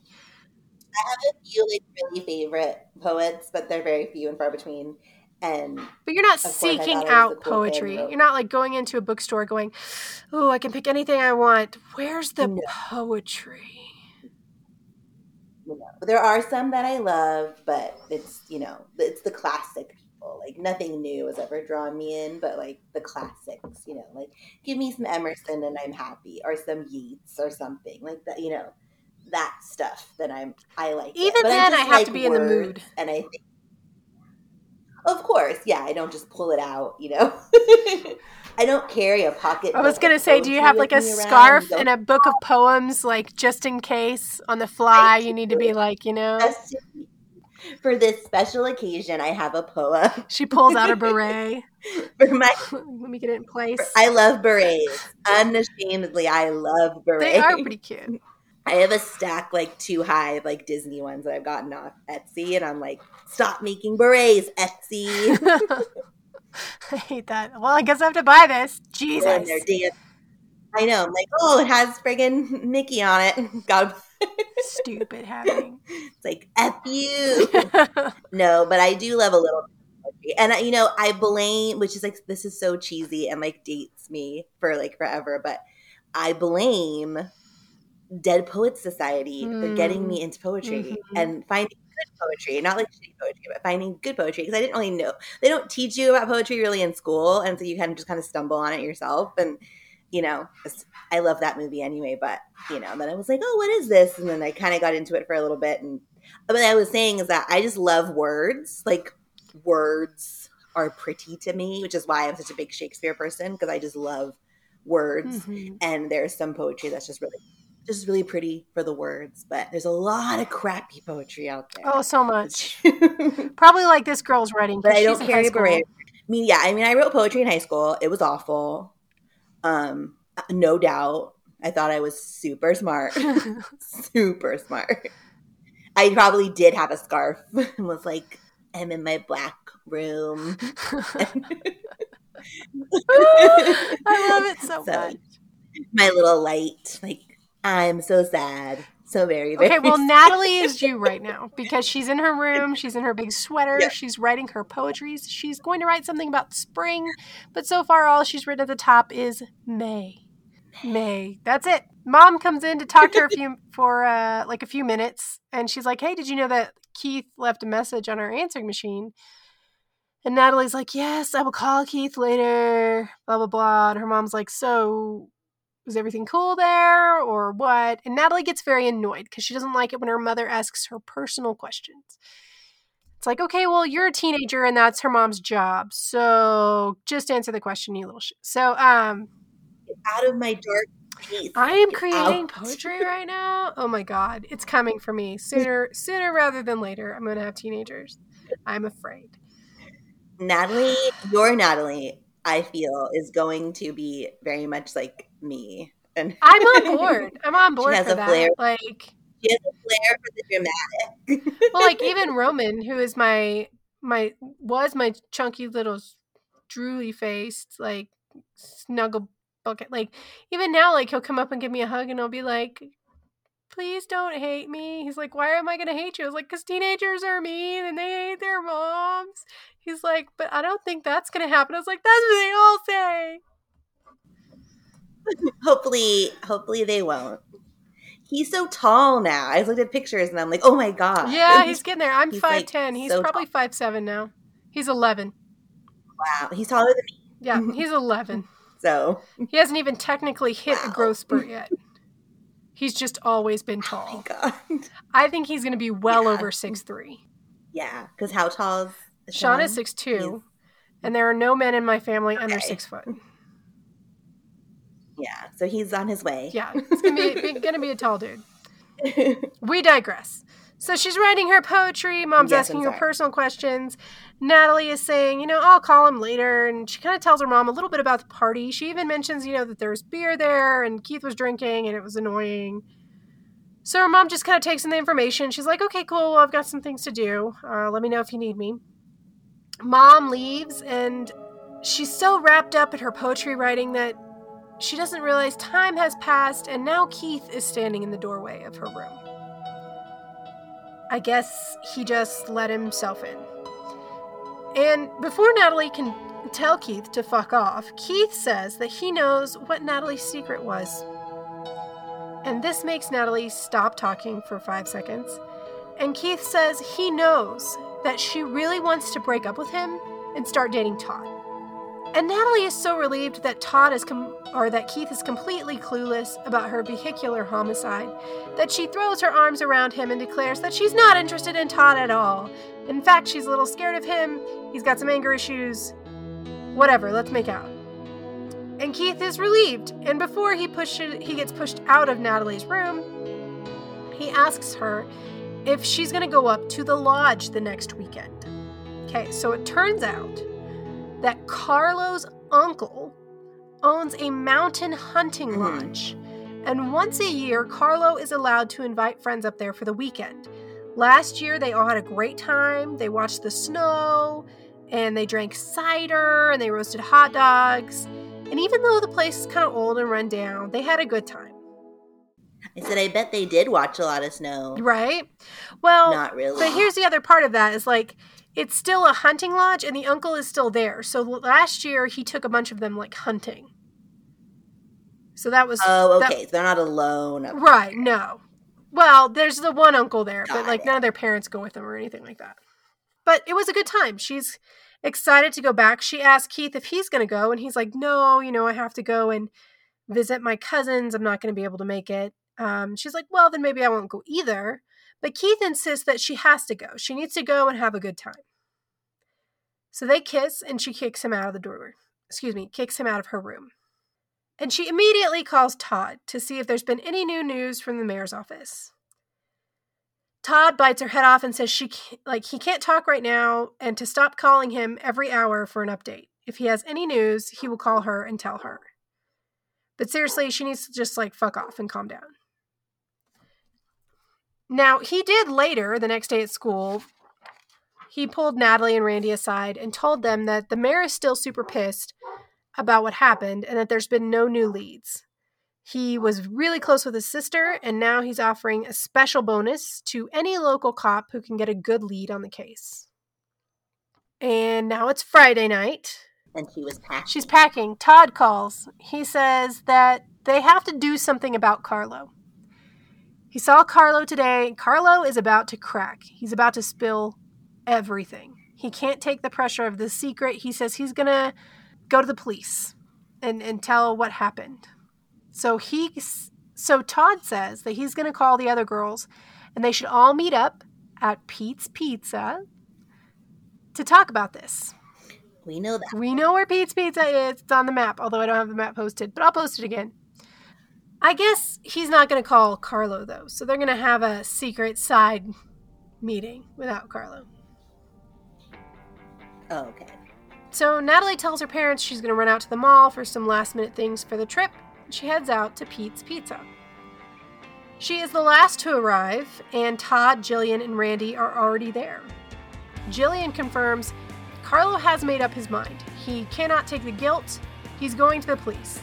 I have a few like really favorite poets, but they're very few and far between. And But you're not Of course, I seeking thought it was out cool poetry. You're not like going into a bookstore going, "Oh, I can pick anything I want." Where's the No. poetry? you know, there are some that I love, but it's you know, it's the classic Like nothing new has ever drawn me in, but like the classics, you know, like give me some Emerson and I'm happy, or some Yeats or something like that. You know, that stuff that I'm I like. Even But then, I have to be in the mood. and I think. Of course, yeah. I don't just pull it out, you know. (laughs) I don't carry a pocket. I was gonna say, do you have like a with me around. scarf and a book of poems, like just in case on the fly you need to be like, you know? Just (laughs) for this special occasion, I have a poem She pulls out a (laughs) beret. for my. (laughs) Let me get it in place. I love berets. Unashamedly, I love berets. They are pretty cute. I have a stack like too high of like Disney ones that I've gotten off Etsy, and I'm like, stop making berets, Etsy. I hate that. Well, I guess I have to buy this. Jesus. I know. I'm like, oh, it has friggin' Mickey on it. God, Stupid happening. (laughs) it's like f you. (laughs) No, but I do love a little poetry. And I- you know, I blame, which is like this is so cheesy and like dates me for like forever, but I blame Dead Poets Society for getting me into poetry Mhm. and finding good poetry, not like shitty poetry, but finding good poetry because I didn't really know. They don't teach you about poetry really in school, and so you kind of just kind of stumble on it yourself. And you know, I love that movie anyway. But you know, then I was like, oh, what is this? And then I kind of got into it for a little bit, and what I was saying is that I just love words. Like words are pretty to me, which is why I'm such a big Shakespeare person because I just love words. Mhm. And there's some poetry that's just really just really pretty for the words, but there's a lot of crappy poetry out there. Oh, so much. (laughs) Probably like this girl's writing. but I don't care. in carry high a beret. school. I mean, yeah, I mean, I wrote poetry in high school. It was awful. Um, no doubt. I thought I was super smart, (laughs) super smart. I probably did have a scarf (laughs) and was like, I'm in my black room. (laughs) I love it so, So, much. my little light. Like, I'm so sad. So very, very Okay, well. (laughs) Natalie is you right now because she's in her room. She's in her big sweater. Yeah. She's writing her poetry. She's going to write something about spring, but so far, all she's written at the top is May. May. That's it. Mom comes in to talk to her a few, (laughs) for uh, like a few minutes, and she's like, "Hey, did you know that Keith left a message on our answering machine?" And Natalie's like, "Yes, I will call Keith later." Blah blah blah. And her mom's like, "So was everything cool there or what? And Natalie gets very annoyed because she doesn't like it when her mother asks her personal questions. It's like, okay, well, you're a teenager and that's her mom's job. So just answer the question, you little shit. So um out of my dark. I am creating out. poetry right now. Oh my god. It's coming for me. Sooner sooner rather than later. I'm gonna have teenagers. I'm afraid. Natalie, you're Natalie, I feel, is going to be very much like me. And (laughs) I'm on board. I'm on board has for a that. flair. Like she has a flair for the dramatic. well like (laughs) even roman who is my my was my chunky little drooly faced like snuggle bucket like even now like he'll come up and give me a hug and i'll be like please don't hate me he's like why am i gonna hate you i was like because teenagers are mean and they hate their moms he's like but i don't think that's gonna happen i was like that's what they all say (laughs) hopefully, hopefully they won't. He's so tall now. I looked at pictures and I'm like, oh my god. yeah (laughs) he's getting there i'm He's, like, 5'10 he's so probably five seven now he's 11 wow. He's taller than me. yeah (laughs) he's 11 So He hasn't even technically hit a growth spurt yet. He's just always been oh my tall. god. I think he's going to be well Yeah. over six three. Yeah, because how tall Sean is six two, and there are no men in my family under six foot. Yeah, so he's on his way. Yeah, it's going to be to be a tall dude. (laughs) We digress. So she's writing her poetry. Mom's Yes, asking her personal questions. Natalie is saying, you know, I'll call him later. And she kind of tells her mom a little bit about the party. She even mentions, you know, that there's beer there and Keith was drinking and it was annoying. So her mom just kind of takes in the information. She's like, okay, cool. Well, I've got some things to do. Uh, let me know if you need me. Mom leaves and she's so wrapped up in her poetry writing that she doesn't realize time has passed and now Keith is standing in the doorway of her room. I guess he just let himself in. And before Natalie can tell Keith to fuck off, Keith says that he knows what Natalie's secret was. And this makes Natalie stop talking for five seconds. And Keith says he knows that she really wants to break up with him and start dating Todd. And Natalie is so relieved that Todd is com- or that Keith is completely clueless about her vehicular homicide that she throws her arms around him and declares that she's not interested in Todd at all. In fact, she's a little scared of him. He's got some anger issues. Whatever, let's make out. And Keith is relieved, and before he pushes he gets pushed out of Natalie's room, he asks her if she's going to go up to the lodge the next weekend. Okay, so it turns out that Carlo's uncle owns a mountain hunting Mhm. lodge. And once a year, Carlo is allowed to invite friends up there for the weekend. Last year, they all had a great time. They watched the snow and they drank cider and they roasted hot dogs. And even though the place is kind of old and run down, they had a good time, I said, I bet they did watch a lot of snow. right? Well, Not really. But here's the other part of that is like it's still a hunting lodge and the uncle is still there. So last year he took a bunch of them like hunting. So that was oh, that- okay. so they're not alone. right, no. Well, there's the one uncle there, but like it. none of their parents go with them or anything like that. But it was a good time. She's excited to go back. She asked Keith if he's going to go and he's like, "No, you know, I have to go and visit my cousins. I'm not going to be able to make it." Um, she's like, "Well, then maybe I won't go either." But Keith insists that she has to go. She needs to go and have a good time. So they kiss and she kicks him out of the door. Excuse me, kicks him out of her room. And she immediately calls Todd to see if there's been any new news from the mayor's office. Todd bites her head off and says she like he can't talk right now and to stop calling him every hour for an update. If he has any news, he will call her and tell her. But seriously, she needs to just like fuck off and calm down. Now, he did later, the next day at school, he pulled Natalie and Randee aside and told them that the mayor is still super pissed about what happened and that there's been no new leads. He was really close with his sister, and now he's offering a special bonus to any local cop who can get a good lead on the case. And now it's Friday night. And she was packing. She's packing. Todd calls. He says that they have to do something about Carlo. He saw Carlo today. Carlo is about to crack. He's about to spill everything. He can't take the pressure of the secret. He says he's going to go to the police and, and tell what happened. So he so Todd says that he's going to call the other girls and they should all meet up at Pete's Pizza to talk about this. We know that. We know where Pete's Pizza is. It's on the map, although I don't have the map posted, but I'll post it again. I guess he's not going to call Carlo though, so they're going to have a secret side meeting without Carlo. Oh, okay. So Natalie tells her parents she's going to run out to the mall for some last minute things for the trip. She heads out to Pete's Pizza. She is the last to arrive, and Todd, Jillian, and Randee are already there. Jillian confirms Carlo has made up his mind. He cannot take the guilt. He's going to the police.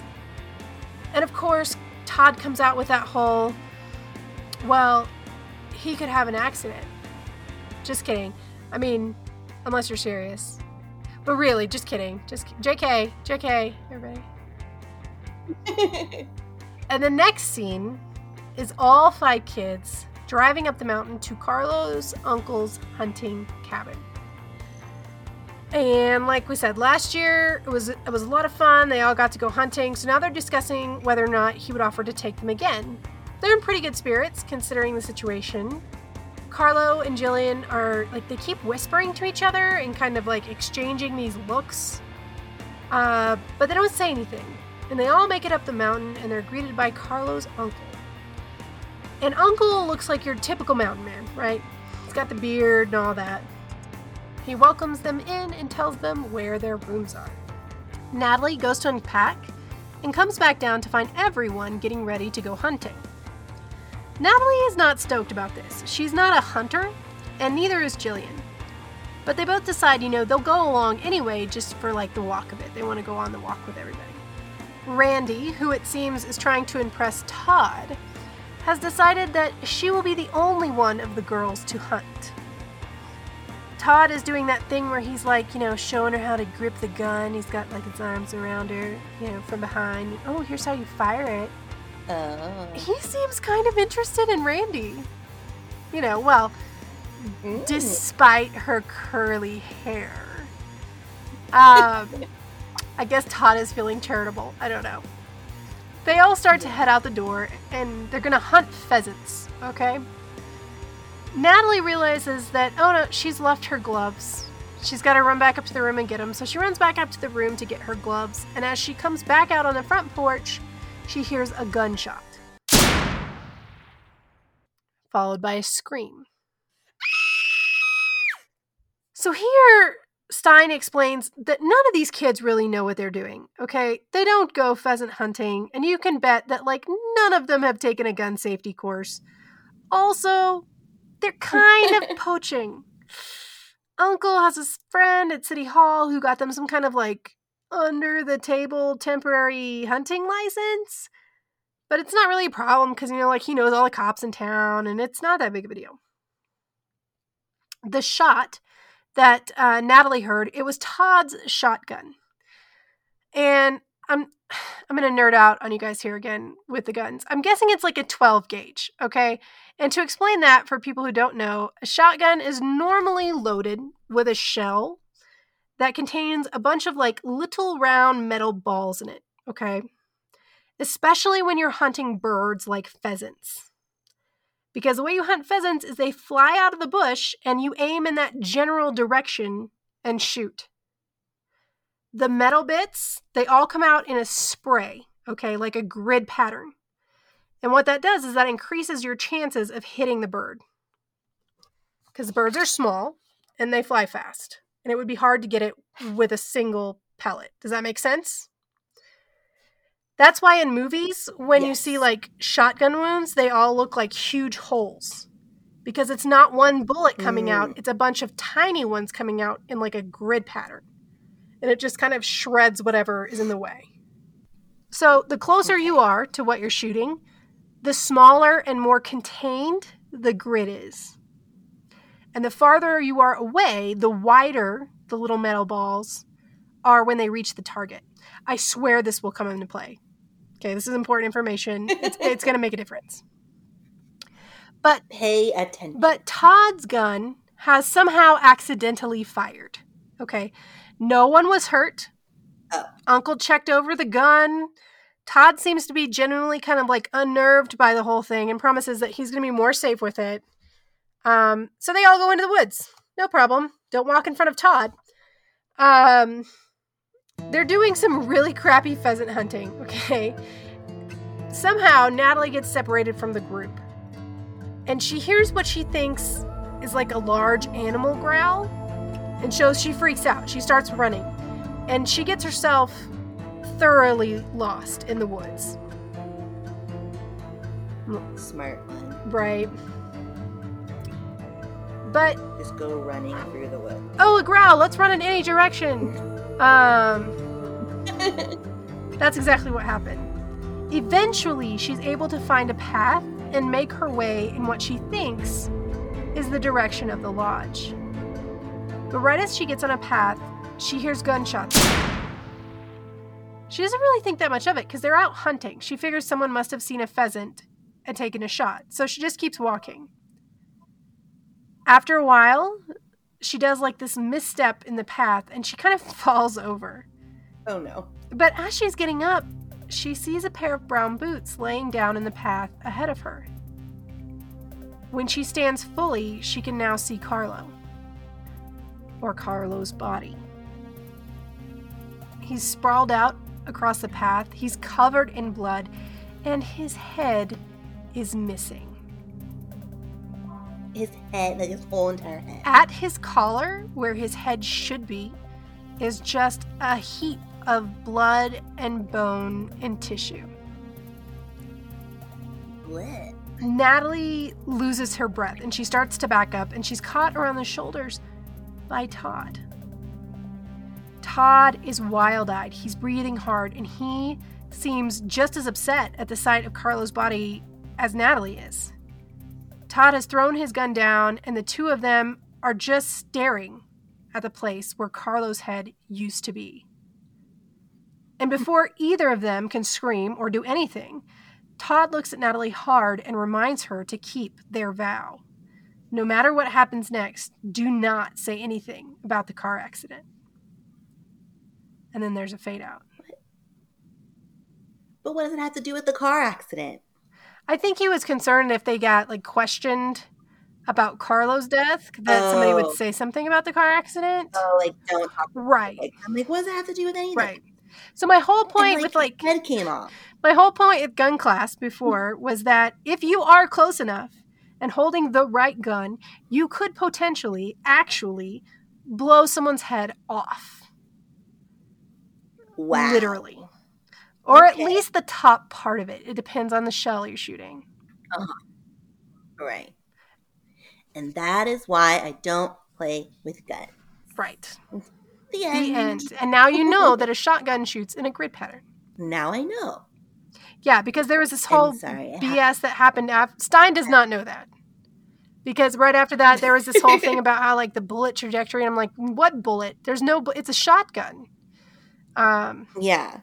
And of course, Todd comes out with that whole, well, he could have an accident. Just kidding. I mean, unless you're serious. But really, just kidding. Just JK, JK, everybody. (laughs) and the next scene is all five kids driving up the mountain to Carlo's uncle's hunting cabin. And like we said last year, it was it was a lot of fun. They all got to go hunting. So now they're discussing whether or not he would offer to take them again. They're in pretty good spirits considering the situation. Carlo and Jillian are like they keep whispering to each other and kind of like exchanging these looks. Uh, but they don't say anything. And they all make it up the mountain and they're greeted by Carlo's uncle. And uncle looks like your typical mountain man, right? He's got the beard and all that. He welcomes them in and tells them where their rooms are. Natalie goes to unpack and comes back down to find everyone getting ready to go hunting. Natalie is not stoked about this. She's not a hunter, and neither is Jillian. But they both decide, you know, they'll go along anyway just for like the walk of it. They want to go on the walk with everybody. Randee, who it seems is trying to impress Todd, has decided that she will be the only one of the girls to hunt. Todd is doing that thing where he's like, you know, showing her how to grip the gun. He's got like his arms around her, you know, from behind. Oh, here's how you fire it. Oh. He seems kind of interested in Randee. You know, well, mm. despite her curly hair. Um, (laughs) I guess Todd is feeling charitable. I don't know. They all start to head out the door and they're gonna hunt pheasants, okay? Natalie realizes that, oh no, she's left her gloves. She's got to run back up to the room and get them. So she runs back up to the room to get her gloves. And as she comes back out on the front porch, she hears a gunshot, followed by a scream. So here, Stine explains that none of these kids really know what they're doing, okay? They don't go pheasant hunting, and you can bet that, like, none of them have taken a gun safety course. Also, they're kind of poaching. Uncle has a friend at City Hall who got them some kind of like under the table temporary hunting license. But it's not really a problem because, you know, like he knows all the cops in town and it's not that big of a deal. The shot that uh, Natalie heard, it was Todd's shotgun. And I'm I'm to nerd out on you guys here again with the guns. I'm guessing it's like a 12 gauge, okay? And to explain that for people who don't know, a shotgun is normally loaded with a shell that contains a bunch of like little round metal balls in it, okay? Especially when you're hunting birds like pheasants. Because the way you hunt pheasants is they fly out of the bush and you aim in that general direction and shoot. The metal bits, they all come out in a spray, okay, like a grid pattern. And what that does is that increases your chances of hitting the bird. Because birds are small and they fly fast. And it would be hard to get it with a single pellet. Does that make sense? That's why in movies, when you see like shotgun wounds, they all look like huge holes. Because it's not one bullet coming out, Mm. it's a bunch of tiny ones coming out in like a grid pattern. And it just kind of shreds whatever is in the way. So the closer you are to what you're shooting, the smaller and more contained the grid is. And the farther you are away, the wider the little metal balls are when they reach the target. I swear this will come into play. Okay, this is important information. It's, (laughs) it's going to make a difference. But Pay attention. but Todd's gun has somehow accidentally fired. Okay. No one was hurt. Oh. Uncle checked over the gun. Todd seems to be genuinely kind of like unnerved by the whole thing and promises that he's going to be more safe with it. Um, so they all go into the woods. No problem. Don't walk in front of Todd. Um, they're doing some really crappy pheasant hunting, (laughs) okay? Somehow, Natalie gets separated from the group and she hears what she thinks is like a large animal growl and so she freaks out. She starts running. And she gets herself thoroughly lost in the woods. Smart one. right. But Just go running through the woods. oh a growl. Let's run in any direction. Um (laughs) that's exactly what happened. Eventually she's able to find a path and make her way in what she thinks is the direction of the lodge but right as she gets on a path she hears gunshots she doesn't really think that much of it because they're out hunting she figures someone must have seen a pheasant and taken a shot so she just keeps walking after a while she does like this misstep in the path and she kind of (laughs) falls over. Oh no. But as she's getting up, she sees a pair of brown boots laying down in the path ahead of her. When she stands fully, she can now see Carlo. Or Carlo's body. He's sprawled out across the path, he's covered in blood, and his head is missing. His head, like his whole entire head. At his collar, where his head should be, is just a heap of blood and bone and tissue. What? Natalie loses her breath and she starts to back up and she's caught around the shoulders by Todd. Todd is wild eyed. He's breathing hard and he seems just as upset at the sight of Carlo's body as Natalie is. Todd has thrown his gun down and the two of them are just staring at the place where Carlo's head used to be. And before either of them can scream or do anything, Todd looks at Natalie hard and reminds her to keep their vow. No matter what happens next, do not say anything about the car accident. And then there's a fade out. But what does it have to do with the car accident? I think he was concerned if they got like questioned about Carlo's death that somebody Oh. would say something about the car accident. Oh, like don't talk. Right. Like, I'm like, what does it have to do with anything? Right. So my whole And, point with like head came off. My whole point with gun class before was that if you are close enough and holding the right gun, you could potentially actually blow someone's head off. Wow. Literally. Or Okay. at least the top part of it. It depends on the shell you're shooting. Uh-huh. Right. And that is why I don't play with guns. Right. The end. The end. And now you know that a shotgun shoots in a grid pattern. Now I know. Yeah, because there was this whole sorry, BS that happened after Stine does not know that. Because right after that there was this whole thing (laughs) about how like the bullet trajectory and I'm like, what bullet? There's no bu- it's a shotgun. Um Yeah.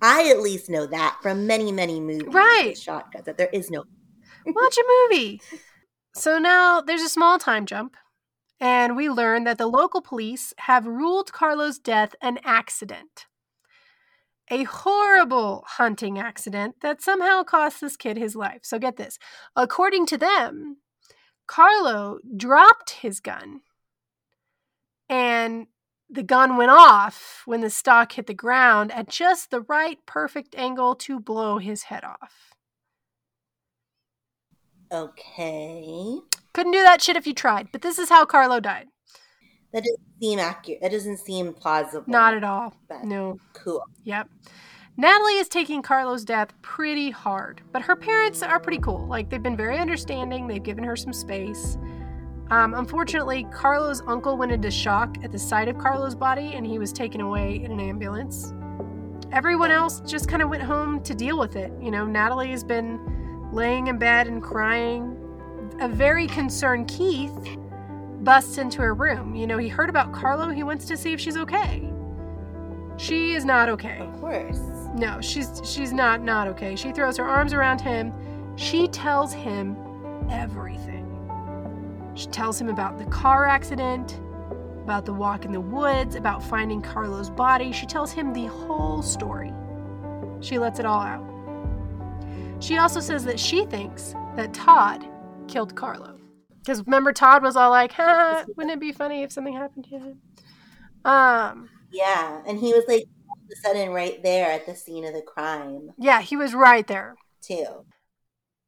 I at least know that from many, many movies. Right. with Shotguns that there is no. (laughs) watch a movie. So now there's a small time jump and we learn that the local police have ruled Carlo's death an accident. A horrible hunting accident that somehow cost this kid his life. So get this. According to them, Carlo dropped his gun and the gun went off when the stock hit the ground at just the right perfect angle to blow his head off. Okay. Couldn't do that shit if you tried, but this is how Carlo died. That doesn't seem accurate. That doesn't seem plausible. Not at all. But No. Cool. Yep. Natalie is taking Carlo's death pretty hard, but her parents are pretty cool. Like, they've been very understanding, they've given her some space. Um, unfortunately, Carlo's uncle went into shock at the sight of Carlo's body and he was taken away in an ambulance. Everyone else just kind of went home to deal with it. You know, Natalie has been laying in bed and crying. A very concerned Keith busts into her room. You know, he heard about Carlo, he wants to see if she's okay. She is not okay. Of course. No, she's she's not not okay. She throws her arms around him. She tells him everything. She tells him about the car accident, about the walk in the woods, about finding Carlo's body. She tells him the whole story. She lets it all out. She also says that she thinks that Todd killed Carlo. Because remember, Todd was all like, ha, wouldn't it be funny if something happened to him? Um, Yeah, and he was like all of a sudden right there at the scene of the crime yeah, he was right there. too.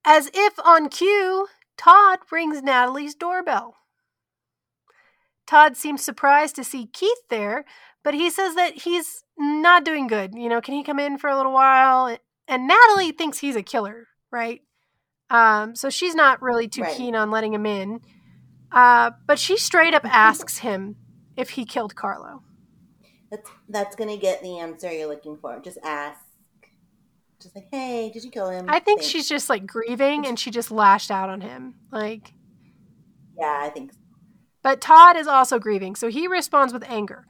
As if on cue, Todd rings Natalie's doorbell. Todd seems surprised to see Keith there, but he says that he's not doing good. You know, can he come in for a little while? And Natalie thinks he's a killer, right? Um, so she's not really too Right. keen on letting him in. Uh, but she straight up (laughs) asks him if he killed Carlo. That's that's gonna get the answer you're looking for. Just ask. Just like, hey, did you kill him? I think Thanks. she's just like grieving and she just lashed out on him. Like, Yeah, I think. So. But Todd is also grieving, so he responds with anger.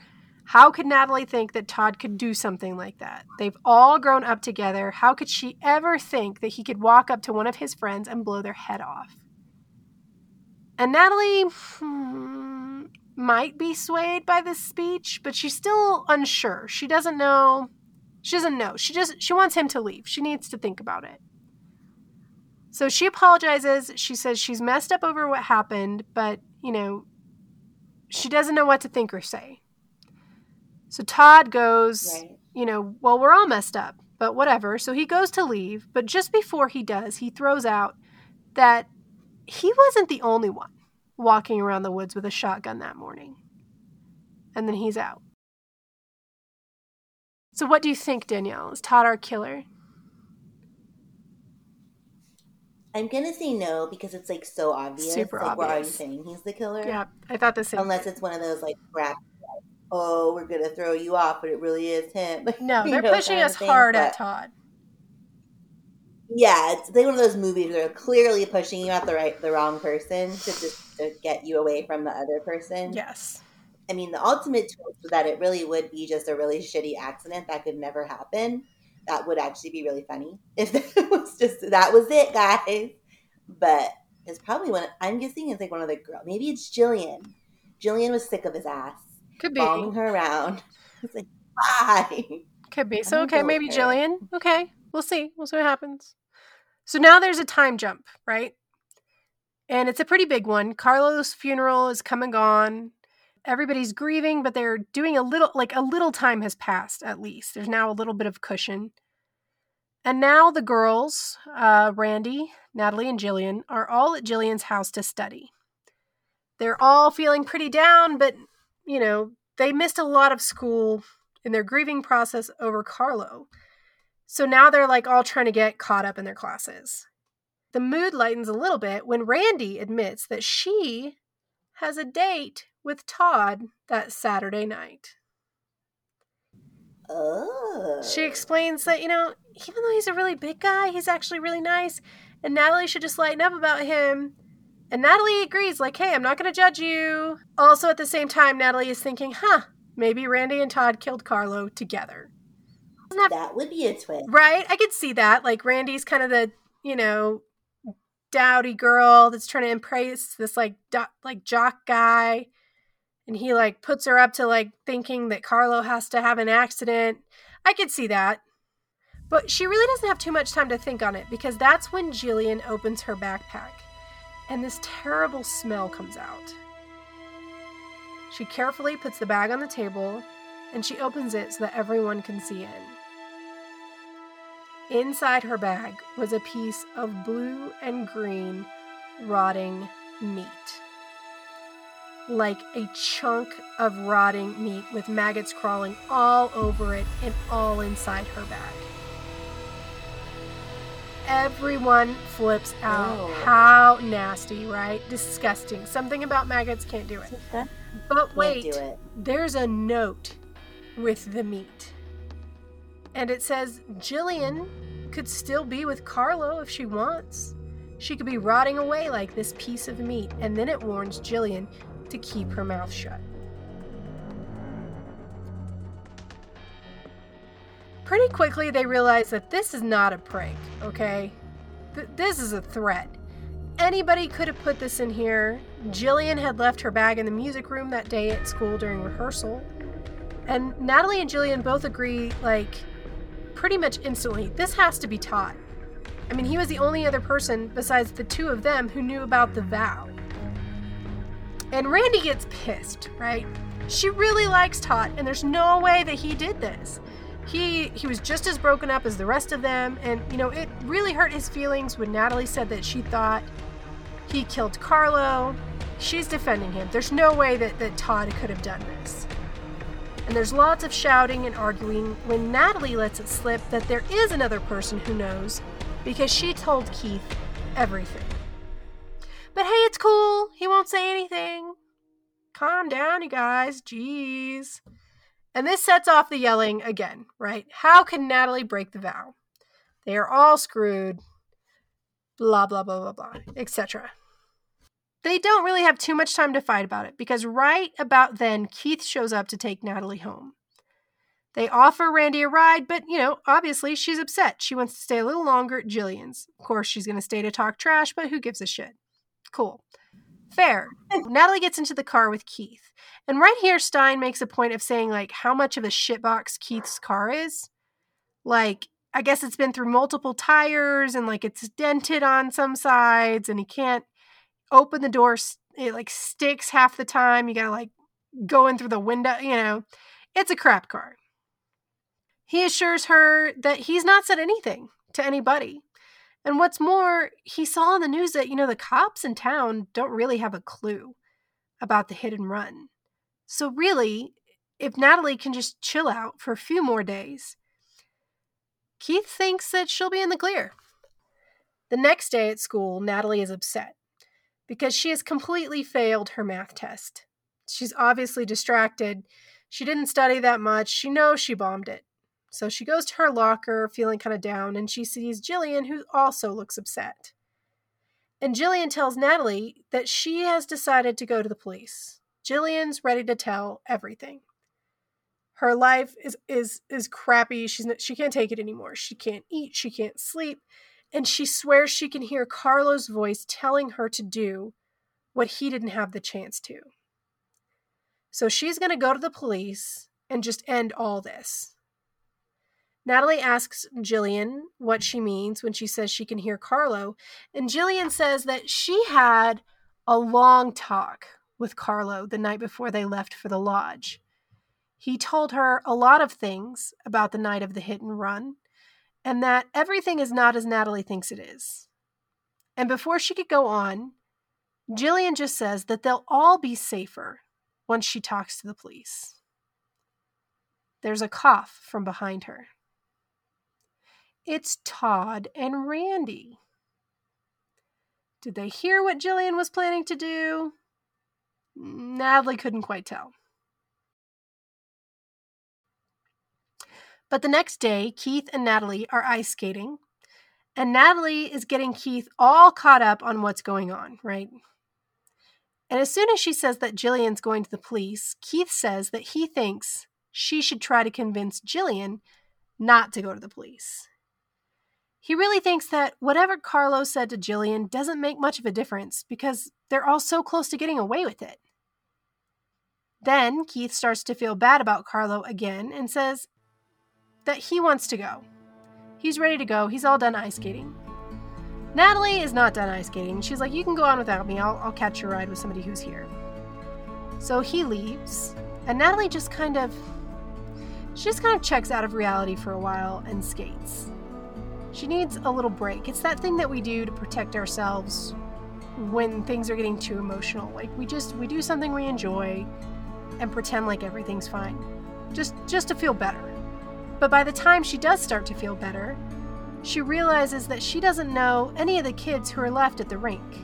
How could Natalie think that Todd could do something like that? They've all grown up together. How could she ever think that he could walk up to one of his friends and blow their head off? And Natalie hmm, might be swayed by this speech, but she's still unsure. She doesn't know. She doesn't know. She just she wants him to leave. She needs to think about it. So she apologizes. She says she's messed up over what happened, but, you know, she doesn't know what to think or say. So Todd goes, Right. you know, well, we're all messed up, but whatever. So he goes to leave, but just before he does, he throws out that he wasn't the only one walking around the woods with a shotgun that morning. And then he's out. So what do you think, Danielle? Is Todd our killer? I'm gonna say no because it's like so obvious. Super like, We're already saying he's the killer. Yeah, I thought the same. Unless it's one of those like crap. Oh, we're gonna throw you off, but it really is him. (laughs) No, they're know, pushing us hard at Todd. Yeah, it's like one of those movies where they're clearly pushing you at the right, the wrong person to just to get you away from the other person. Yes. I mean, the ultimate twist was that it really would be just a really shitty accident that could never happen. That would actually be really funny (laughs) if that was just that was it, guys. But it's probably one. I'm guessing it's like one of the girls. Maybe it's Jillian. Jillian was sick of his ass, Could be. following her around. (laughs) It's like bye. Could be. So okay, maybe. Jillian. Okay. We'll see. We'll see what happens. So now there's a time jump, right? And it's a pretty big one. Carlos' funeral is come and gone. Everybody's grieving, but they're doing a little like a little time has passed at least. There's now a little bit of cushion. And now the girls, uh, Randee, Natalie, and Jillian, are all at Jillian's house to study. They're all feeling pretty down, but you know, they missed a lot of school in their grieving process over Carlo. So now they're like all trying to get caught up in their classes. The mood lightens a little bit when Randee admits that she has a date with Todd that Saturday night. Oh, She explains that, you know, even though he's a really big guy, he's actually really nice, and Natalie should just lighten up about him. And Natalie agrees, like, hey, I'm not going to judge you. Also, at the same time, Natalie is thinking, huh, maybe Randee and Todd killed Carlo together. that would be a twist. Right? I could see that. Like, Randee's kind of the, you know, dowdy girl that's trying to impress this, like, do- like jock guy. And he, like, puts her up to, like, thinking that Carlo has to have an accident. I could see that. But she really doesn't have too much time to think on it because that's when Jillian opens her backpack and this terrible smell comes out. She carefully puts the bag on the table and she opens it so that everyone can see in. Inside her bag was a piece of blue and green rotting meat. Like a chunk of rotting meat with maggots crawling all over it and all inside her bag. Everyone flips out. Oh. How nasty, right? Disgusting. Something about maggots can't do it. But wait, it. there's a note with the meat. And it says Jillian could still be with Carlo if she wants. She could be rotting away like this piece of meat. And then it warns Jillian to keep her mouth shut. Pretty quickly, they realize that this is not a prank, okay? Th- this is a threat. Anybody could have put this in here. Jillian had left her bag in the music room that day at school during rehearsal. And Natalie and Jillian both agree, like, pretty much instantly, this has to be Todd. I mean, he was the only other person besides the two of them who knew about the vow. And Randee gets pissed, right? She really likes Todd, and there's no way that he did this. He he was just as broken up as the rest of them, and you know, it really hurt his feelings when Natalie said that she thought he killed Carlo. She's defending him. There's no way that, that Todd could have done this. And there's lots of shouting and arguing when Natalie lets it slip that there is another person who knows because she told Keith everything. But hey, it's cool. He won't say anything. Calm down, you guys. Jeez. And this sets off the yelling again, right? How can Natalie break the vow? They are all screwed. Blah, blah, blah, blah, blah, etc. They don't really have too much time to fight about it because right about then, Keith shows up to take Natalie home. They offer Randee a ride, but you know, obviously she's upset. She wants to stay a little longer at Jillian's. Of course, she's going to stay to talk trash, but who gives a shit? Cool. Fair. Natalie gets into the car with Keith. And right here, Stine makes a point of saying, like, how much of a shitbox Keith's car is. Like, I guess it's been through multiple tires and, like, it's dented on some sides and he can't open the door. It, like, sticks half the time. You gotta, like, go in through the window, you know. It's a crap car. He assures her that he's not said anything to anybody. And what's more, he saw on the news that, you know, the cops in town don't really have a clue about the hit and run. So, really, if Natalie can just chill out for a few more days, Keith thinks that she'll be in the clear. The next day at school, Natalie is upset because she has completely failed her math test. She's obviously distracted. She didn't study that much. She knows she bombed it. So she goes to her locker feeling kind of down and she sees Jillian, who also looks upset. And Jillian tells Natalie that she has decided to go to the police. Jillian's ready to tell everything. Her life is is is crappy. She's not, she can't take it anymore. She can't eat, she can't sleep, and she swears she can hear Carlo's voice telling her to do what he didn't have the chance to. So she's going to go to the police and just end all this. Natalie asks Jillian what she means when she says she can hear Carlo, and Jillian says that she had a long talk with Carlo the night before they left for the lodge. He told her a lot of things about the night of the hit and run, and that everything is not as Natalie thinks it is. And before she could go on, Jillian just says that they'll all be safer once she talks to the police. There's a cough from behind her. It's Todd and Randee. Did they hear what Jillian was planning to do? Natalie couldn't quite tell. But the next day, Keith and Natalie are ice skating, and Natalie is getting Keith all caught up on what's going on, right? And as soon as she says that Jillian's going to the police, Keith says that he thinks she should try to convince Jillian not to go to the police. He really thinks that whatever Carlos said to Jillian doesn't make much of a difference because they're all so close to getting away with it. Then Keith starts to feel bad about Carlo again and says that he wants to go. He's ready to go. He's all done ice skating. Natalie is not done ice skating. She's like, You can go on without me. I'll, I'll catch your ride with somebody who's here. So he leaves, and Natalie just kind of she just kind of checks out of reality for a while and skates. She needs a little break. It's that thing that we do to protect ourselves when things are getting too emotional. Like we just we do something we enjoy and pretend like everything's fine. Just just to feel better. But by the time she does start to feel better, she realizes that she doesn't know any of the kids who are left at the rink.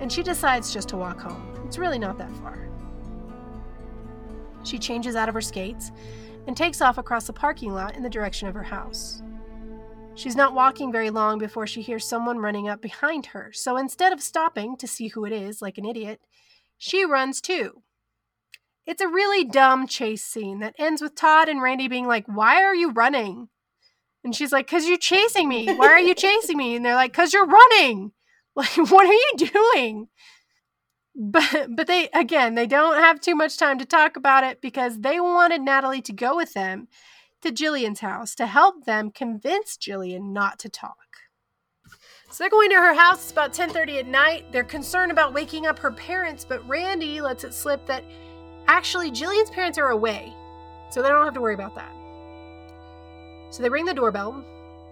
And she decides just to walk home. It's really not that far. She changes out of her skates and takes off across the parking lot in the direction of her house. She's not walking very long before she hears someone running up behind her, so instead of stopping to see who it is like an idiot, she runs too. It's a really dumb chase scene that ends with Todd and Randee being like, Why are you running? And she's like, Because you're chasing me. Why are you chasing me? And they're like, Because you're running. (laughs) Like, what are you doing? But but they again, they don't have too much time to talk about it because they wanted Natalie to go with them to Jillian's house to help them convince Jillian not to talk. So they're going to her house. It's about 10:30 at night. They're concerned about waking up her parents, but Randee lets it slip that actually Jillian's parents are away. So they don't have to worry about that. So they ring the doorbell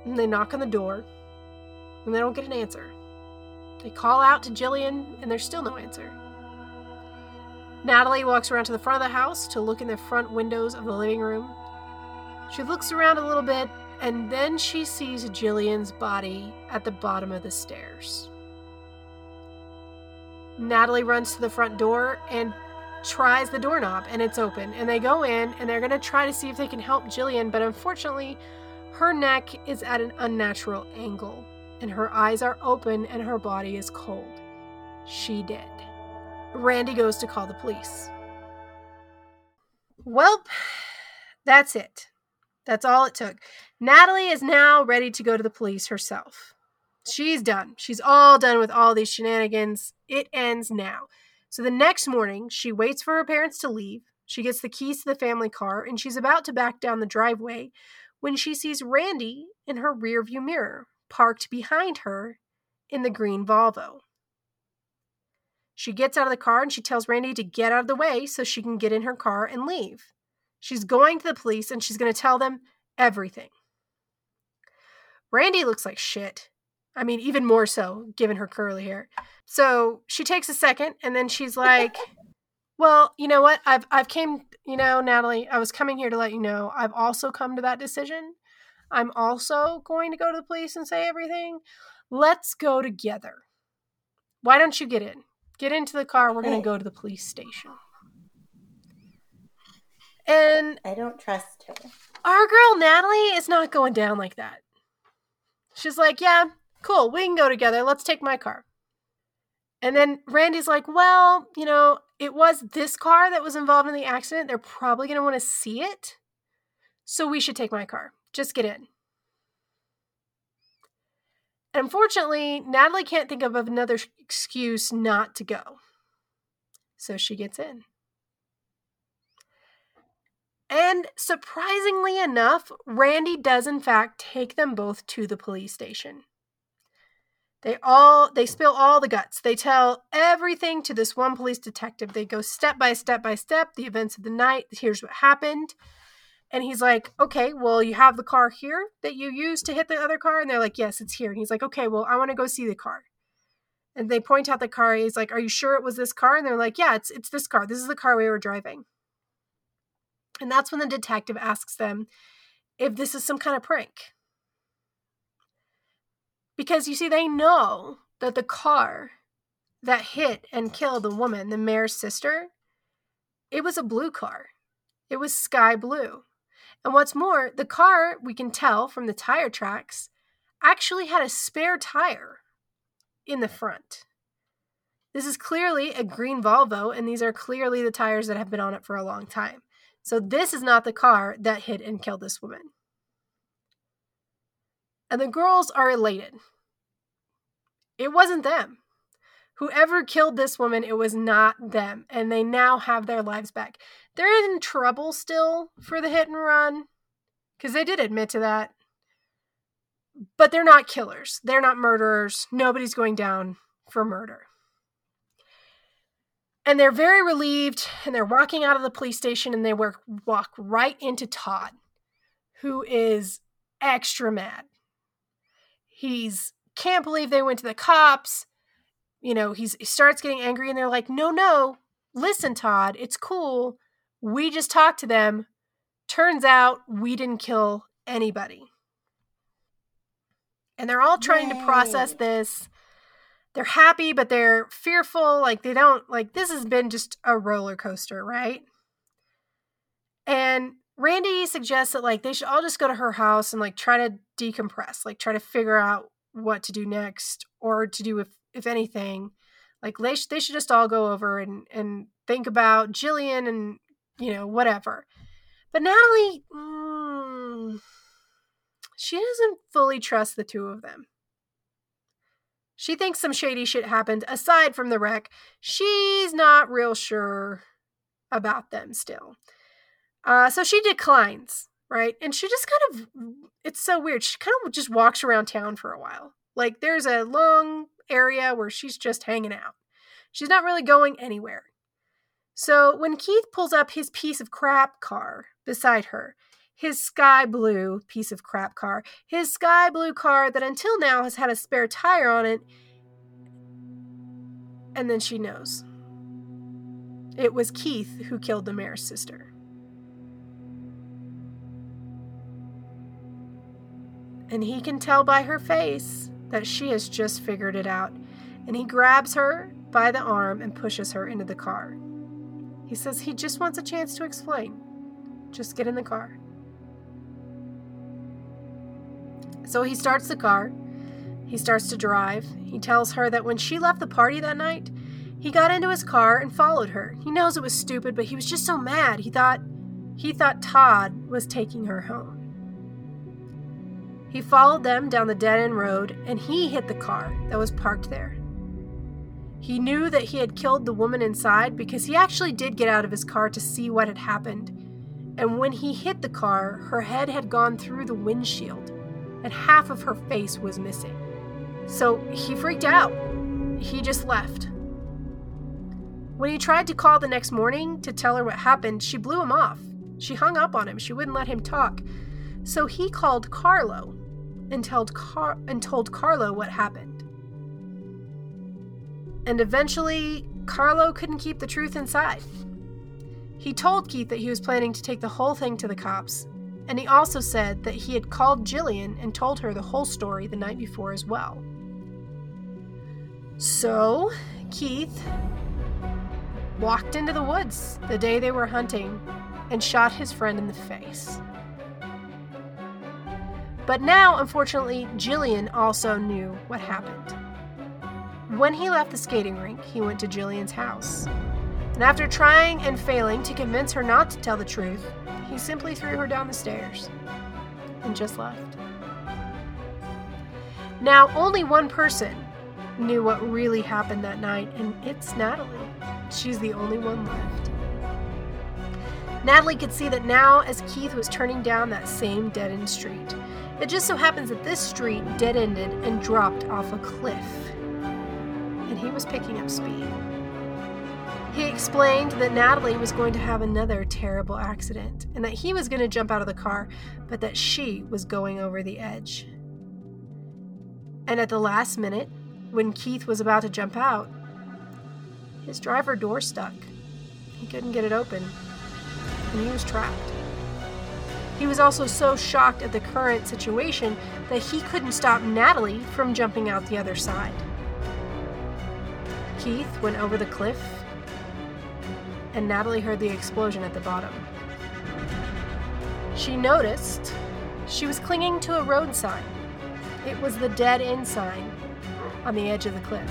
and they knock on the door and they don't get an answer. They call out to Jillian and there's still no answer. Natalie walks around to the front of the house to look in the front windows of the living room she looks around a little bit and then she sees Jillian's body at the bottom of the stairs. Natalie runs to the front door and tries the doorknob and it's open. And they go in and they're going to try to see if they can help Jillian, but unfortunately, her neck is at an unnatural angle and her eyes are open and her body is cold. She did. Randee goes to call the police. Well, that's it. That's all it took. Natalie is now ready to go to the police herself. She's done. She's all done with all these shenanigans. It ends now. So the next morning, she waits for her parents to leave. She gets the keys to the family car and she's about to back down the driveway when she sees Randee in her rearview mirror, parked behind her in the green Volvo. She gets out of the car and she tells Randee to get out of the way so she can get in her car and leave. She's going to the police and she's going to tell them everything. Randee looks like shit. I mean, even more so given her curly hair. So she takes a second and then she's like, "Well, you know what? I've I've came, you know, Natalie, I was coming here to let you know I've also come to that decision. I'm also going to go to the police and say everything. Let's go together. Why don't you get in? Get into the car. We're going to go to the police station." And I don't trust her. Our girl Natalie is not going down like that. She's like, yeah, cool, we can go together. Let's take my car. And then Randee's like, well, you know, it was this car that was involved in the accident. They're probably going to want to see it. So we should take my car. Just get in. Unfortunately, Natalie can't think of another excuse not to go. So she gets in. And surprisingly enough, Randee does in fact take them both to the police station. They all they spill all the guts. They tell everything to this one police detective. They go step by step by step the events of the night. Here's what happened. And he's like, "Okay, well, you have the car here that you used to hit the other car." And they're like, "Yes, it's here." And he's like, "Okay, well, I want to go see the car." And they point out the car. He's like, "Are you sure it was this car?" And they're like, "Yeah, it's it's this car. This is the car we were driving." And that's when the detective asks them if this is some kind of prank. Because you see, they know that the car that hit and killed the woman, the mayor's sister, it was a blue car. It was sky blue. And what's more, the car, we can tell from the tire tracks, actually had a spare tire in the front. This is clearly a green Volvo, and these are clearly the tires that have been on it for a long time. So this is not the car that hit and killed this woman. And the girls are elated. It wasn't them. Whoever killed this woman, it was not them. And they now have their lives back. They're in trouble still for the hit and run, because they did admit to that. But they're not killers. They're not murderers. Nobody's going down for murder. And they're very relieved and they're walking out of the police station and they work, walk right into Todd, who is extra mad. He's can't believe they went to the cops. You know, he's he starts getting angry and they're like, "No, no. Listen, Todd, it's cool. We just talked to them. Turns out we didn't kill anybody." And they're all trying Yay. to process this they're happy but they're fearful like they don't like this has been just a roller coaster right? And randee suggests that like they should all just go to her house and like try to decompress like try to figure out what to do next or to do if if anything. Like they, sh- they should just all go over and and think about jillian and you know whatever. But natalie mm, she doesn't fully trust the two of them she thinks some shady shit happened aside from the wreck. She's not real sure about them still. Uh, so she declines, right? And she just kind of, it's so weird. She kind of just walks around town for a while. Like there's a long area where she's just hanging out. She's not really going anywhere. So when Keith pulls up his piece of crap car beside her, his sky blue piece of crap car, his sky blue car that until now has had a spare tire on it. And then she knows. It was Keith who killed the mayor's sister. And he can tell by her face that she has just figured it out. And he grabs her by the arm and pushes her into the car. He says he just wants a chance to explain. Just get in the car. So he starts the car. He starts to drive. He tells her that when she left the party that night, he got into his car and followed her. He knows it was stupid, but he was just so mad. He thought he thought Todd was taking her home. He followed them down the dead end road and he hit the car that was parked there. He knew that he had killed the woman inside because he actually did get out of his car to see what had happened. And when he hit the car, her head had gone through the windshield and half of her face was missing. So he freaked out. He just left. When he tried to call the next morning to tell her what happened, she blew him off. She hung up on him. She wouldn't let him talk. So he called Carlo and told, Car- and told Carlo what happened. And eventually, Carlo couldn't keep the truth inside. He told Keith that he was planning to take the whole thing to the cops, and he also said that he had called Jillian and told her the whole story the night before as well. So, Keith walked into the woods the day they were hunting and shot his friend in the face. But now, unfortunately, Jillian also knew what happened. When he left the skating rink, he went to Jillian's house. And after trying and failing to convince her not to tell the truth, he simply threw her down the stairs and just left. Now, only one person knew what really happened that night, and it's Natalie. She's the only one left. Natalie could see that now as Keith was turning down that same dead end street. It just so happens that this street dead ended and dropped off a cliff. And he was picking up speed. He explained that Natalie was going to have another terrible accident and that he was going to jump out of the car, but that she was going over the edge. And at the last minute, when Keith was about to jump out, his driver door stuck. He couldn't get it open, and he was trapped. He was also so shocked at the current situation that he couldn't stop Natalie from jumping out the other side. Keith went over the cliff and Natalie heard the explosion at the bottom. She noticed she was clinging to a road sign. It was the dead end sign on the edge of the cliff.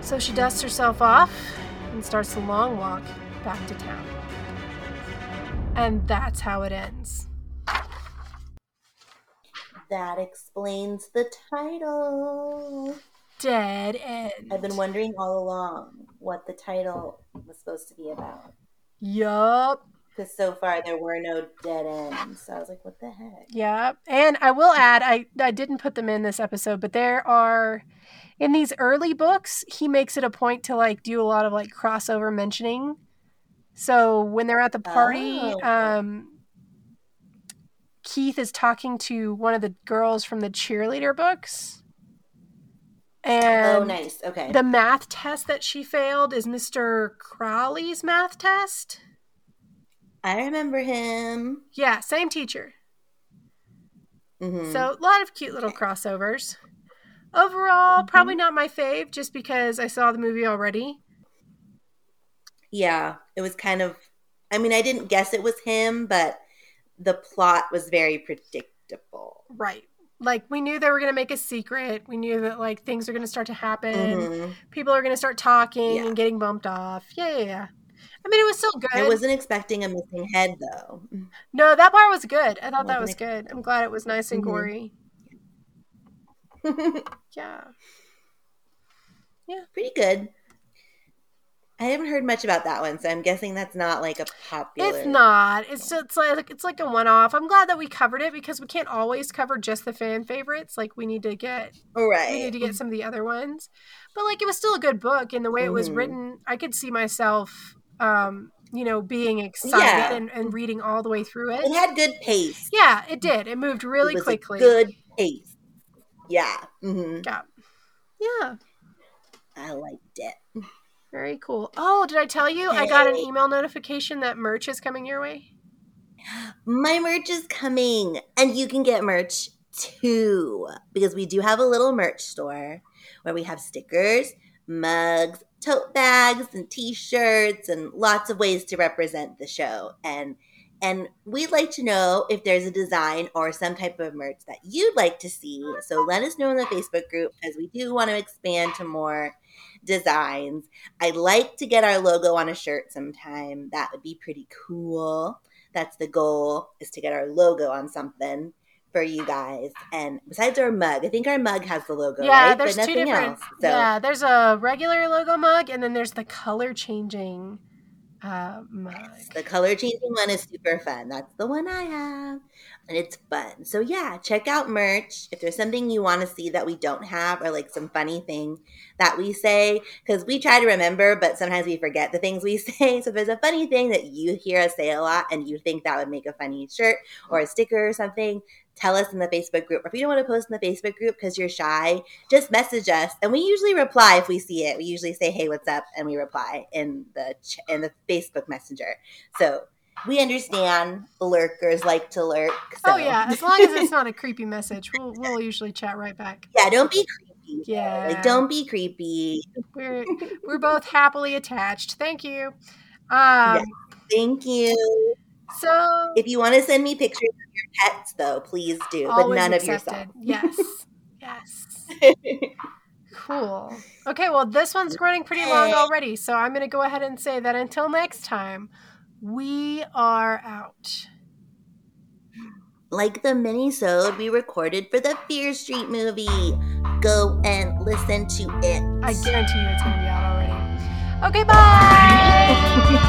So she dusts herself off and starts the long walk back to town. And that's how it ends. That explains the title dead end. I've been wondering all along what the title was supposed to be about. Yup. because so far there were no dead ends. So I was like, what the heck? Yeah. And I will add, I, I didn't put them in this episode, but there are in these early books, he makes it a point to like do a lot of like crossover mentioning. So when they're at the party, Oh. um, Keith is talking to one of the girls from the cheerleader books. And oh, nice. Okay. the math test that she failed is Mr. Crowley's math test. I remember him. Yeah, same teacher. Mhm. So a lot of cute little crossovers. Overall, probably not my fave, just because I saw the movie already. yeah, it was kind of. I mean, I didn't guess it was him, but the plot was very predictable. Right. Like we knew they were gonna make a secret. We knew that like things are gonna start to happen. Mhm. People are gonna start talking Yeah. and getting bumped off. Yeah, yeah, yeah. I mean, it was still good. I wasn't expecting a missing head though. no, that part was good. I thought that was good. I'm glad it was nice and Mhm. gory. (laughs) Yeah yeah. Pretty good. I haven't heard much about that one, so I'm guessing that's not like a popular. It's not. It's just like it's like a one off. I'm glad that we covered it because we can't always cover just the fan favorites. Like we need to get right. we need to get some of the other ones. But like it was still a good book and the way it was Mhm. written, I could see myself um, you know, being excited Yeah. and, and reading all the way through it. It had good pace. yeah, it did. It moved really it quickly. good pace. Yeah. hmm Yeah. Yeah. I liked it. Very cool. Oh, did I tell you? I got an email notification that merch is coming your way. My merch is coming, and you can get merch too because we do have a little merch store where we have stickers, mugs, tote bags, and T-shirts, and lots of ways to represent the show. And and we'd like to know if there's a design or some type of merch that you'd like to see. So let us know in the Facebook group because we do want to expand to more designs. I'd like to get our logo on a shirt sometime. That would be pretty cool that's the goal is to get our logo on something for you guys and besides our mug i think our mug has the logo yeah, right there's two different. else so Yeah, there's a regular logo mug and then there's the color changing uh, the color changing one is super fun that's the one i have and it's fun. So yeah check out merch if there's something you want to see that we don't have or like some funny thing that we say because we try to remember but sometimes we forget the things we (laughs) say so if there's a funny thing that you hear us say a lot and you think that would make a funny shirt or a sticker or something tell us in the facebook group or if you don't want to post in the facebook group because you're shy just message us and we usually reply if we see it we usually say hey what's up and we reply in the ch- in the facebook messenger so we understand lurkers like to lurk so Oh yeah, as long as it's not a creepy message, we'll we'll usually chat right back. yeah don't be creepy Yeah. like don't be creepy We're we're both happily attached. Thank you. Um Yeah. thank you so if you want to send me pictures of your pets though please do but none accepted. of yourself. Yes. (laughs) Yes. (laughs) Cool. Okay, well this one's running pretty long already, so I'm gonna go ahead and say that until next time, we are out. like the mini-sode we recorded for the fear street movie go and listen to it I guarantee you it's gonna be out already. Okay, bye. (laughs)